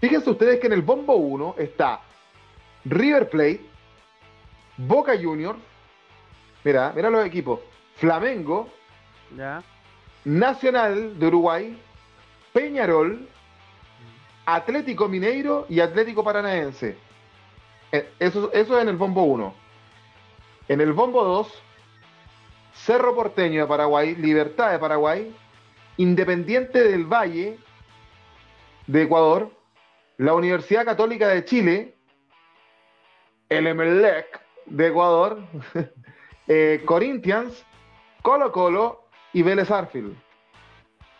Fíjense ustedes que en el Bombo 1 está River Plate, Boca Juniors, mira, mira los equipos, Flamengo, Ya. Nacional de Uruguay, Peñarol, Atlético Mineiro y Atlético Paranaense. Eh, Eso, eso es en el bombo 1. En el bombo 2, Cerro Porteño de Paraguay, Libertad de Paraguay, Independiente del Valle de Ecuador, la Universidad Católica de Chile, el Emelec de Ecuador, eh, Corinthians, Colo Colo y Vélez Arfield.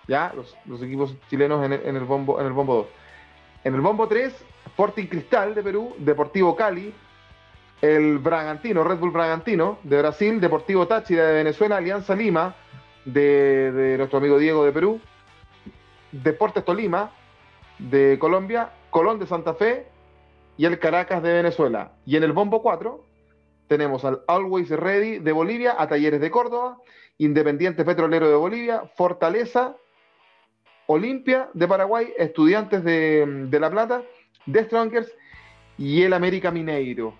Ya, los, equipos chilenos en el, en el bombo, en el bombo 2. En el bombo 3, Sporting Cristal de Perú, Deportivo Cali, el Bragantino, Red Bull Bragantino de Brasil, Deportivo Táchira de Venezuela, Alianza Lima de nuestro amigo Diego de Perú, Deportes Tolima de Colombia, Colón de Santa Fe y el Caracas de Venezuela. Y en el bombo 4 tenemos al Always Ready de Bolivia, a Talleres de Córdoba, Independiente Petrolero de Bolivia, Fortaleza, Olimpia de Paraguay, Estudiantes de, La Plata, The Strongers y el América Mineiro.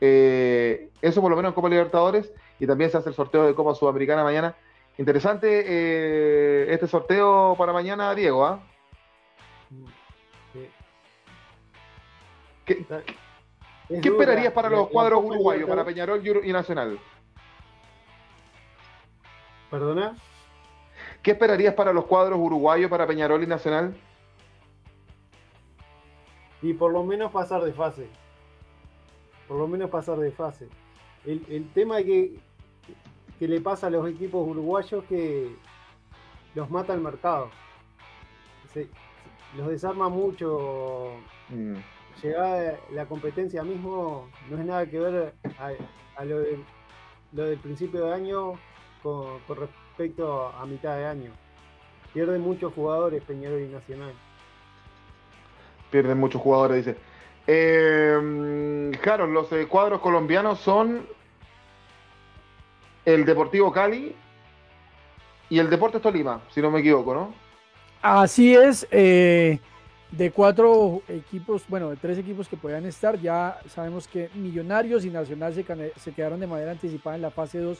Eh, eso por lo menos en Copa Libertadores y también se hace el sorteo de Copa Sudamericana mañana. Interesante eh, este sorteo para mañana, Diego. ¿ah? ¿Qué, dura. esperarías para los la cuadros uruguayos, para Peñarol y Nacional? ¿Perdona? ¿Qué esperarías para los cuadros uruguayos, para Peñarol y Nacional? Y por lo menos pasar de fase. Por lo menos pasar de fase. El, el tema que, que le pasa a los equipos uruguayos que los mata el mercado. Se- los desarma mucho. Mm, Llegada la competencia mismo no es nada que ver a, a lo, de- lo del principio de año con, con respecto a mitad de año. Pierden muchos jugadores Peñarol y Nacional. Pierden muchos jugadores, dice. Eh, Harold, los eh, cuadros colombianos son el Deportivo Cali y el Deportes Tolima, si no me equivoco, ¿no? Así es, eh, de cuatro equipos, bueno, de tres equipos que puedan estar, ya sabemos que Millonarios y Nacional se, se quedaron de manera anticipada en la fase 2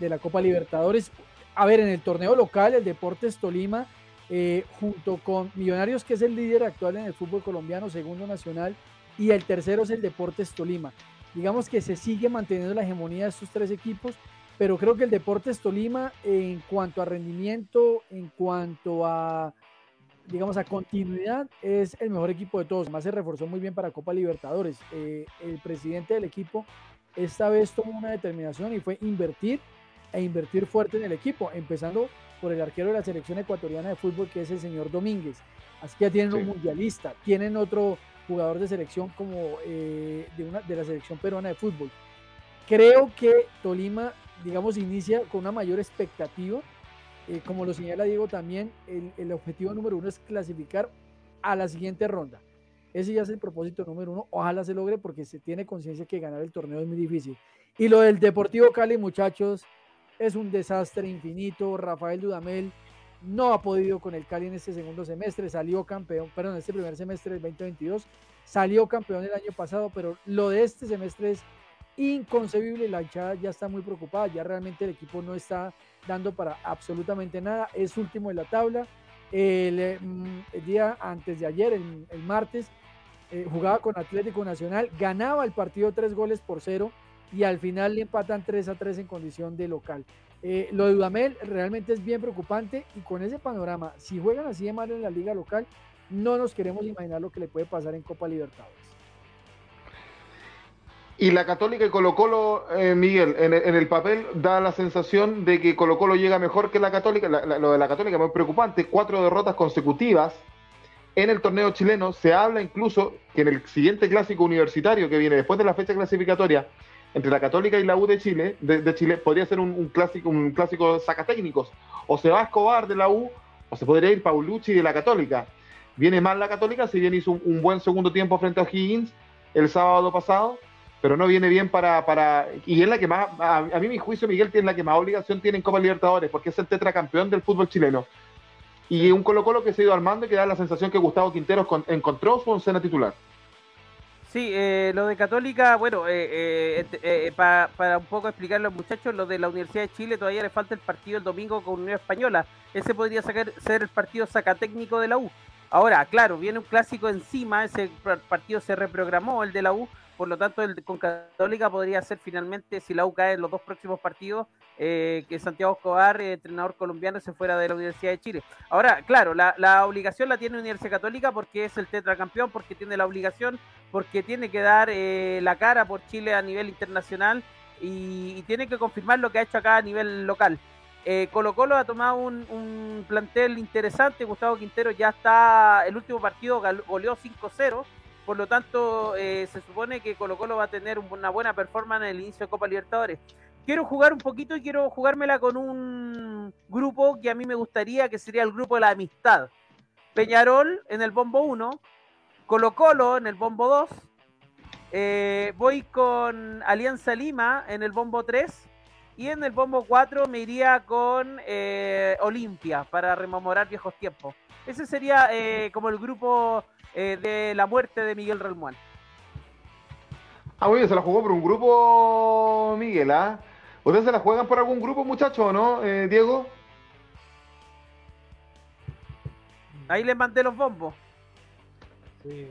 de la Copa Libertadores. A ver, en el torneo local, el Deportes Tolima, eh, junto con Millonarios, que es el líder actual en el fútbol colombiano, segundo nacional, y el tercero es el Deportes Tolima. Digamos que se sigue manteniendo la hegemonía de estos tres equipos, pero creo que el Deportes Tolima, en cuanto a rendimiento, en cuanto a, digamos, a continuidad, es el mejor equipo de todos. Además, se reforzó muy bien para Copa Libertadores. Eh, el presidente del equipo esta vez tomó una determinación y fue invertir e invertir fuerte en el equipo, empezando por el arquero de la selección ecuatoriana de fútbol, que es el señor Domínguez. Así que ya tienen Sí. un mundialista, tienen otro jugador de selección como eh, de, una, de la selección peruana de fútbol. Creo que Tolima, digamos, inicia con una mayor expectativa. Eh, como lo señala Diego también, el, el objetivo número uno es clasificar a la siguiente ronda. Ese ya es el propósito número uno. Ojalá se logre porque se tiene conciencia que ganar el torneo es muy difícil. Y lo del Deportivo Cali, muchachos, es un desastre infinito. Rafael Dudamel no ha podido con el Cali en este segundo semestre, salió campeón, perdón, este primer semestre del 2022, salió campeón el año pasado, pero lo de este semestre es inconcebible, la hinchada ya está muy preocupada, ya realmente el equipo no está dando para absolutamente nada, es último en la tabla. El, eh, mm, día antes de ayer, el, martes, eh, jugaba con Atlético Nacional, ganaba el partido tres goles por cero y al final le empatan 3 a 3 en condición de local. Eh, lo de Dudamel realmente es bien preocupante y con ese panorama, si juegan así de mal en la liga local, no nos queremos imaginar lo que le puede pasar en Copa Libertadores. Y la Católica y Colo Colo, eh, Miguel, en el, papel da la sensación de que Colo Colo llega mejor que la Católica. lo de la Católica es muy preocupante, cuatro derrotas consecutivas en el torneo chileno. Se habla incluso que en el siguiente clásico universitario que viene después de la fecha clasificatoria, entre la Católica y la U de Chile, de, Chile podría ser un, clásico, un clásico sacatécnicos. O se va a Escobar de la U, o se podría ir Paulucci de la Católica. Viene mal la Católica, si bien hizo un, buen segundo tiempo frente a Higgins el sábado pasado, pero no viene bien para, para y es la que más, a, mí mi juicio Miguel tiene la que más obligación tiene en Copa Libertadores, porque es el tetracampeón del fútbol chileno. Y un Colo Colo que se ha ido armando y que da la sensación que Gustavo Quinteros encontró su oncena titular. Sí, eh, lo de Católica, bueno, eh, eh, para un poco los muchachos, lo de la Universidad de Chile todavía le falta el partido el domingo con Unión Española. Ese podría ser el partido sacatécnico de la U. Ahora, claro, viene un clásico encima, ese partido se reprogramó, el de la U, por lo tanto, el con Católica podría ser finalmente, si la U cae en los dos próximos partidos, eh, que Santiago Escobar, eh, entrenador colombiano, se fuera de la Universidad de Chile. Ahora, claro, la, obligación la tiene Universidad Católica porque es el tetracampeón, porque tiene la obligación, porque tiene que dar eh, la cara por Chile a nivel internacional y, tiene que confirmar lo que ha hecho acá a nivel local. Colo Colo ha tomado un, un, plantel interesante. Gustavo Quintero ya está, el último partido goleó 5-0 por lo tanto, eh, se supone que Colo Colo va a tener una buena performance en el inicio de Copa Libertadores. Quiero jugar un poquito y quiero jugármela con un grupo que a mí me gustaría, que sería el grupo de la amistad. Peñarol en el bombo 1, Colo Colo en el bombo 2, eh, voy con Alianza Lima en el bombo 3 y en el bombo 4 me iría con eh, Olimpia para rememorar viejos tiempos. Ese sería como el grupo eh, de la muerte de Miguel Relmuán. Ah, muy bien, se la jugó por un grupo, Miguel, ¿ah? ¿Ustedes se la juegan por algún grupo, muchachos, o no, eh, Diego? Ahí les mandé los bombos. Sí.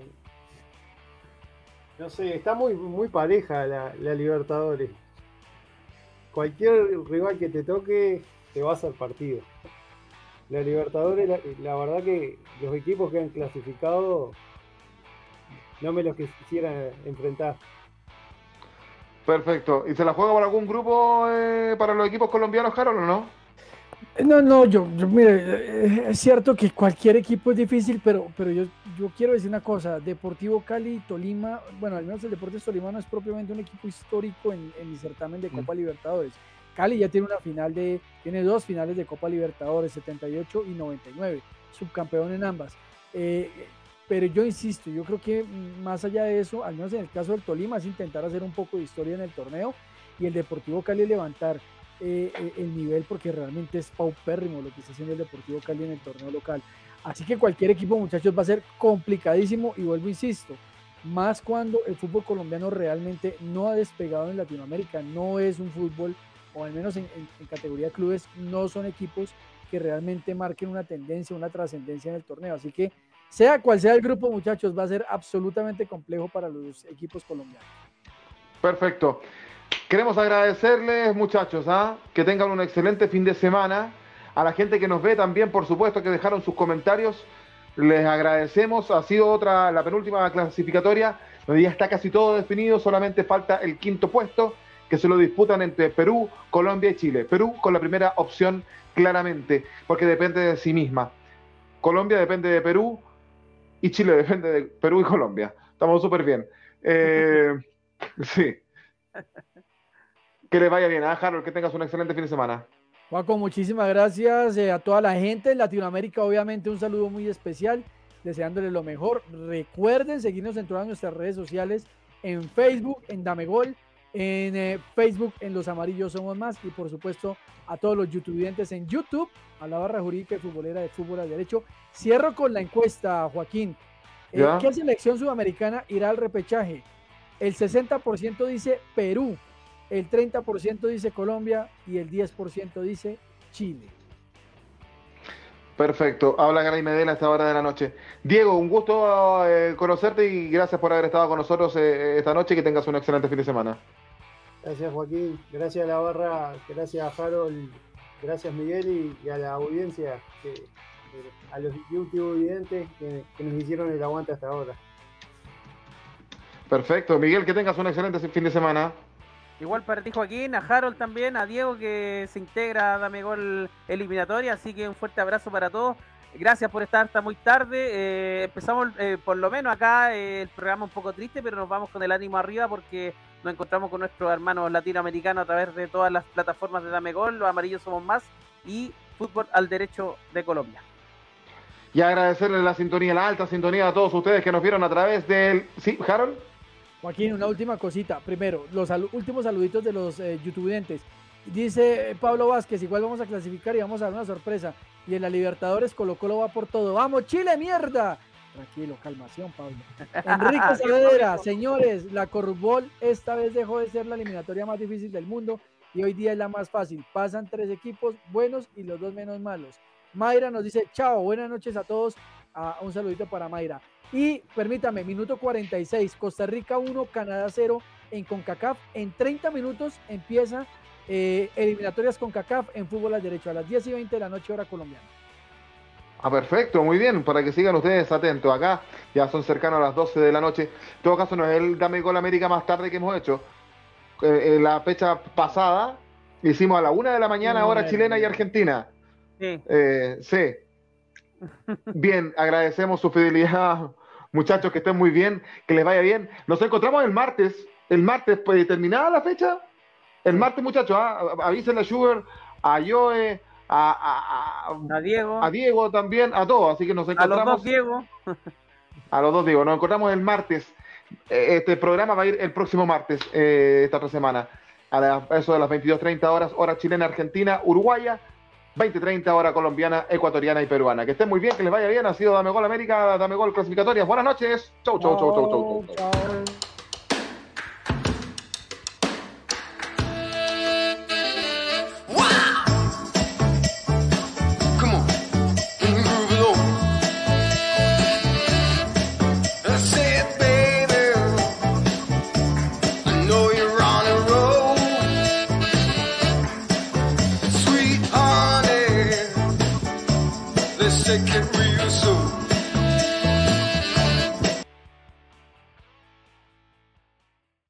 No sé, está muy, muy pareja la, la Libertadores. Cualquier rival que te toque, te vas al partido la Libertadores, la, verdad que los equipos que han clasificado no me los quisiera enfrentar. Perfecto. ¿Y se la juega por algún grupo eh, para los equipos colombianos, Carol, o no? No, no, yo, yo, mire, eh, es cierto que cualquier equipo es difícil, pero, pero yo, yo quiero decir una cosa, Deportivo Cali, Tolima, bueno, al menos el Deportes Tolima no es propiamente un equipo histórico en, en el certamen de Copa Libertadores. Cali ya tiene una final de, tiene dos finales de Copa Libertadores, 78 y 99, subcampeón en ambas. Eh, pero yo insisto, yo creo que más allá de eso, al menos en el caso del Tolima, es intentar hacer un poco de historia en el torneo y el Deportivo Cali levantar eh, eh, el nivel porque realmente es paupérrimo lo que está haciendo el Deportivo Cali en el torneo local. Así que cualquier equipo, muchachos, va a ser complicadísimo y vuelvo, insisto, más cuando el fútbol colombiano realmente no ha despegado en Latinoamérica, no es un fútbol o al menos en, categoría clubes, no son equipos que realmente marquen una tendencia, una trascendencia en el torneo. Así que sea cual sea el grupo, muchachos, va a ser absolutamente complejo para los equipos colombianos. Perfecto. Queremos agradecerles, muchachos, ¿ah? que tengan un excelente fin de semana. A la gente que nos ve también, por supuesto, que dejaron sus comentarios. Les agradecemos. Ha sido otra, la penúltima clasificatoria. Ya está casi todo definido, solamente falta el quinto puesto que se lo disputan entre Perú, Colombia y Chile. Perú con la primera opción claramente, porque depende de sí misma. Colombia depende de Perú y Chile depende de Perú y Colombia. Estamos súper bien. Eh, sí. Que le vaya bien, ¿ah, Harold? Que tengas un excelente fin de semana. Juaco, muchísimas gracias eh, a toda la gente en Latinoamérica. Obviamente, un saludo muy especial, deseándoles lo mejor. Recuerden seguirnos en todas nuestras redes sociales, en Facebook, en Damegol en eh, Facebook, en Los Amarillos Somos Más y por supuesto a todos los youtubers en YouTube, a la barra jurídica y futbolera de fútbol al derecho. Cierro con la encuesta, Joaquín. Eh, ¿Qué selección sudamericana irá al repechaje? El 60% dice Perú, el 30% dice Colombia y el 10% dice Chile. Perfecto. Habla Garay Medela a esta hora de la noche. Diego, un gusto eh, conocerte y gracias por haber estado con nosotros eh, esta noche que tengas un excelente fin de semana. Gracias Joaquín, gracias a la barra, gracias a Harold, gracias Miguel y, a la audiencia, a los YouTube videntes que, que nos hicieron el aguante hasta ahora. Perfecto. Miguel, que tengas un excelente fin de semana. Igual para ti, Joaquín, a Harold también, a Diego que se integra a Dame Gol eliminatoria, así que un fuerte abrazo para todos. Gracias por estar hasta muy tarde. Eh, empezamos eh, por lo menos acá eh, el programa un poco triste, pero nos vamos con el ánimo arriba porque nos encontramos con nuestros hermanos latinoamericanos a través de todas las plataformas de Dame Gol, los amarillos somos más y Fútbol al Derecho de Colombia. Y agradecerle la sintonía, la alta sintonía a todos ustedes que nos vieron a través del... ¿Sí, Harold? Joaquín, una última cosita. Primero, los últimos saluditos de los eh, youtubers. Dice Pablo Vázquez, igual vamos a clasificar y vamos a dar una sorpresa. Y en la Libertadores Colo Colo va por todo. ¡Vamos, Chile, mierda! Tranquilo, calmación, Pablo. Enrique Saavedra, señores, la Corrubol esta vez dejó de ser la eliminatoria más difícil del mundo y hoy día es la más fácil. Pasan tres equipos buenos y los dos menos malos. Mayra nos dice, chao, buenas noches a todos. Ah, un saludito para Mayra. Y permítame, minuto 46, Costa Rica 1, Canadá 0 en CONCACAF. En 30 minutos empieza eh, eliminatorias CONCACAF en fútbol al derecho a las 10 y 20 de la noche hora colombiana. Ah, perfecto, muy bien, para que sigan ustedes atentos. Acá ya son cercanos a las 12 de la noche. En todo caso, no es el Dame Gol América más tarde que hemos hecho. Eh, en la fecha pasada hicimos a la 1 de la mañana, hora chilena y argentina. Sí. Eh, sí. Bien, agradecemos su fidelidad, muchachos, que estén muy bien, que les vaya bien. Nos encontramos el martes, el martes, pues, terminada la fecha. El martes, muchachos, ¿ah? avísenle a Sugar, a Joe, a, a, Diego. A Diego también, a todos. Así que nos encontramos. A los dos Diego. a los dos Diego. Nos encontramos el martes. Eh, este programa va a ir el próximo martes, eh, esta otra semana. A eso de las 22.30 horas, hora chilena, argentina, uruguaya. 20-30 hora colombiana, ecuatoriana y peruana. Que estén muy bien, que les vaya bien. Ha sido Dame Gol América, Dame Gol Clasificatorias. Buenas noches. Chau, chau, chau, chau, chau. chau.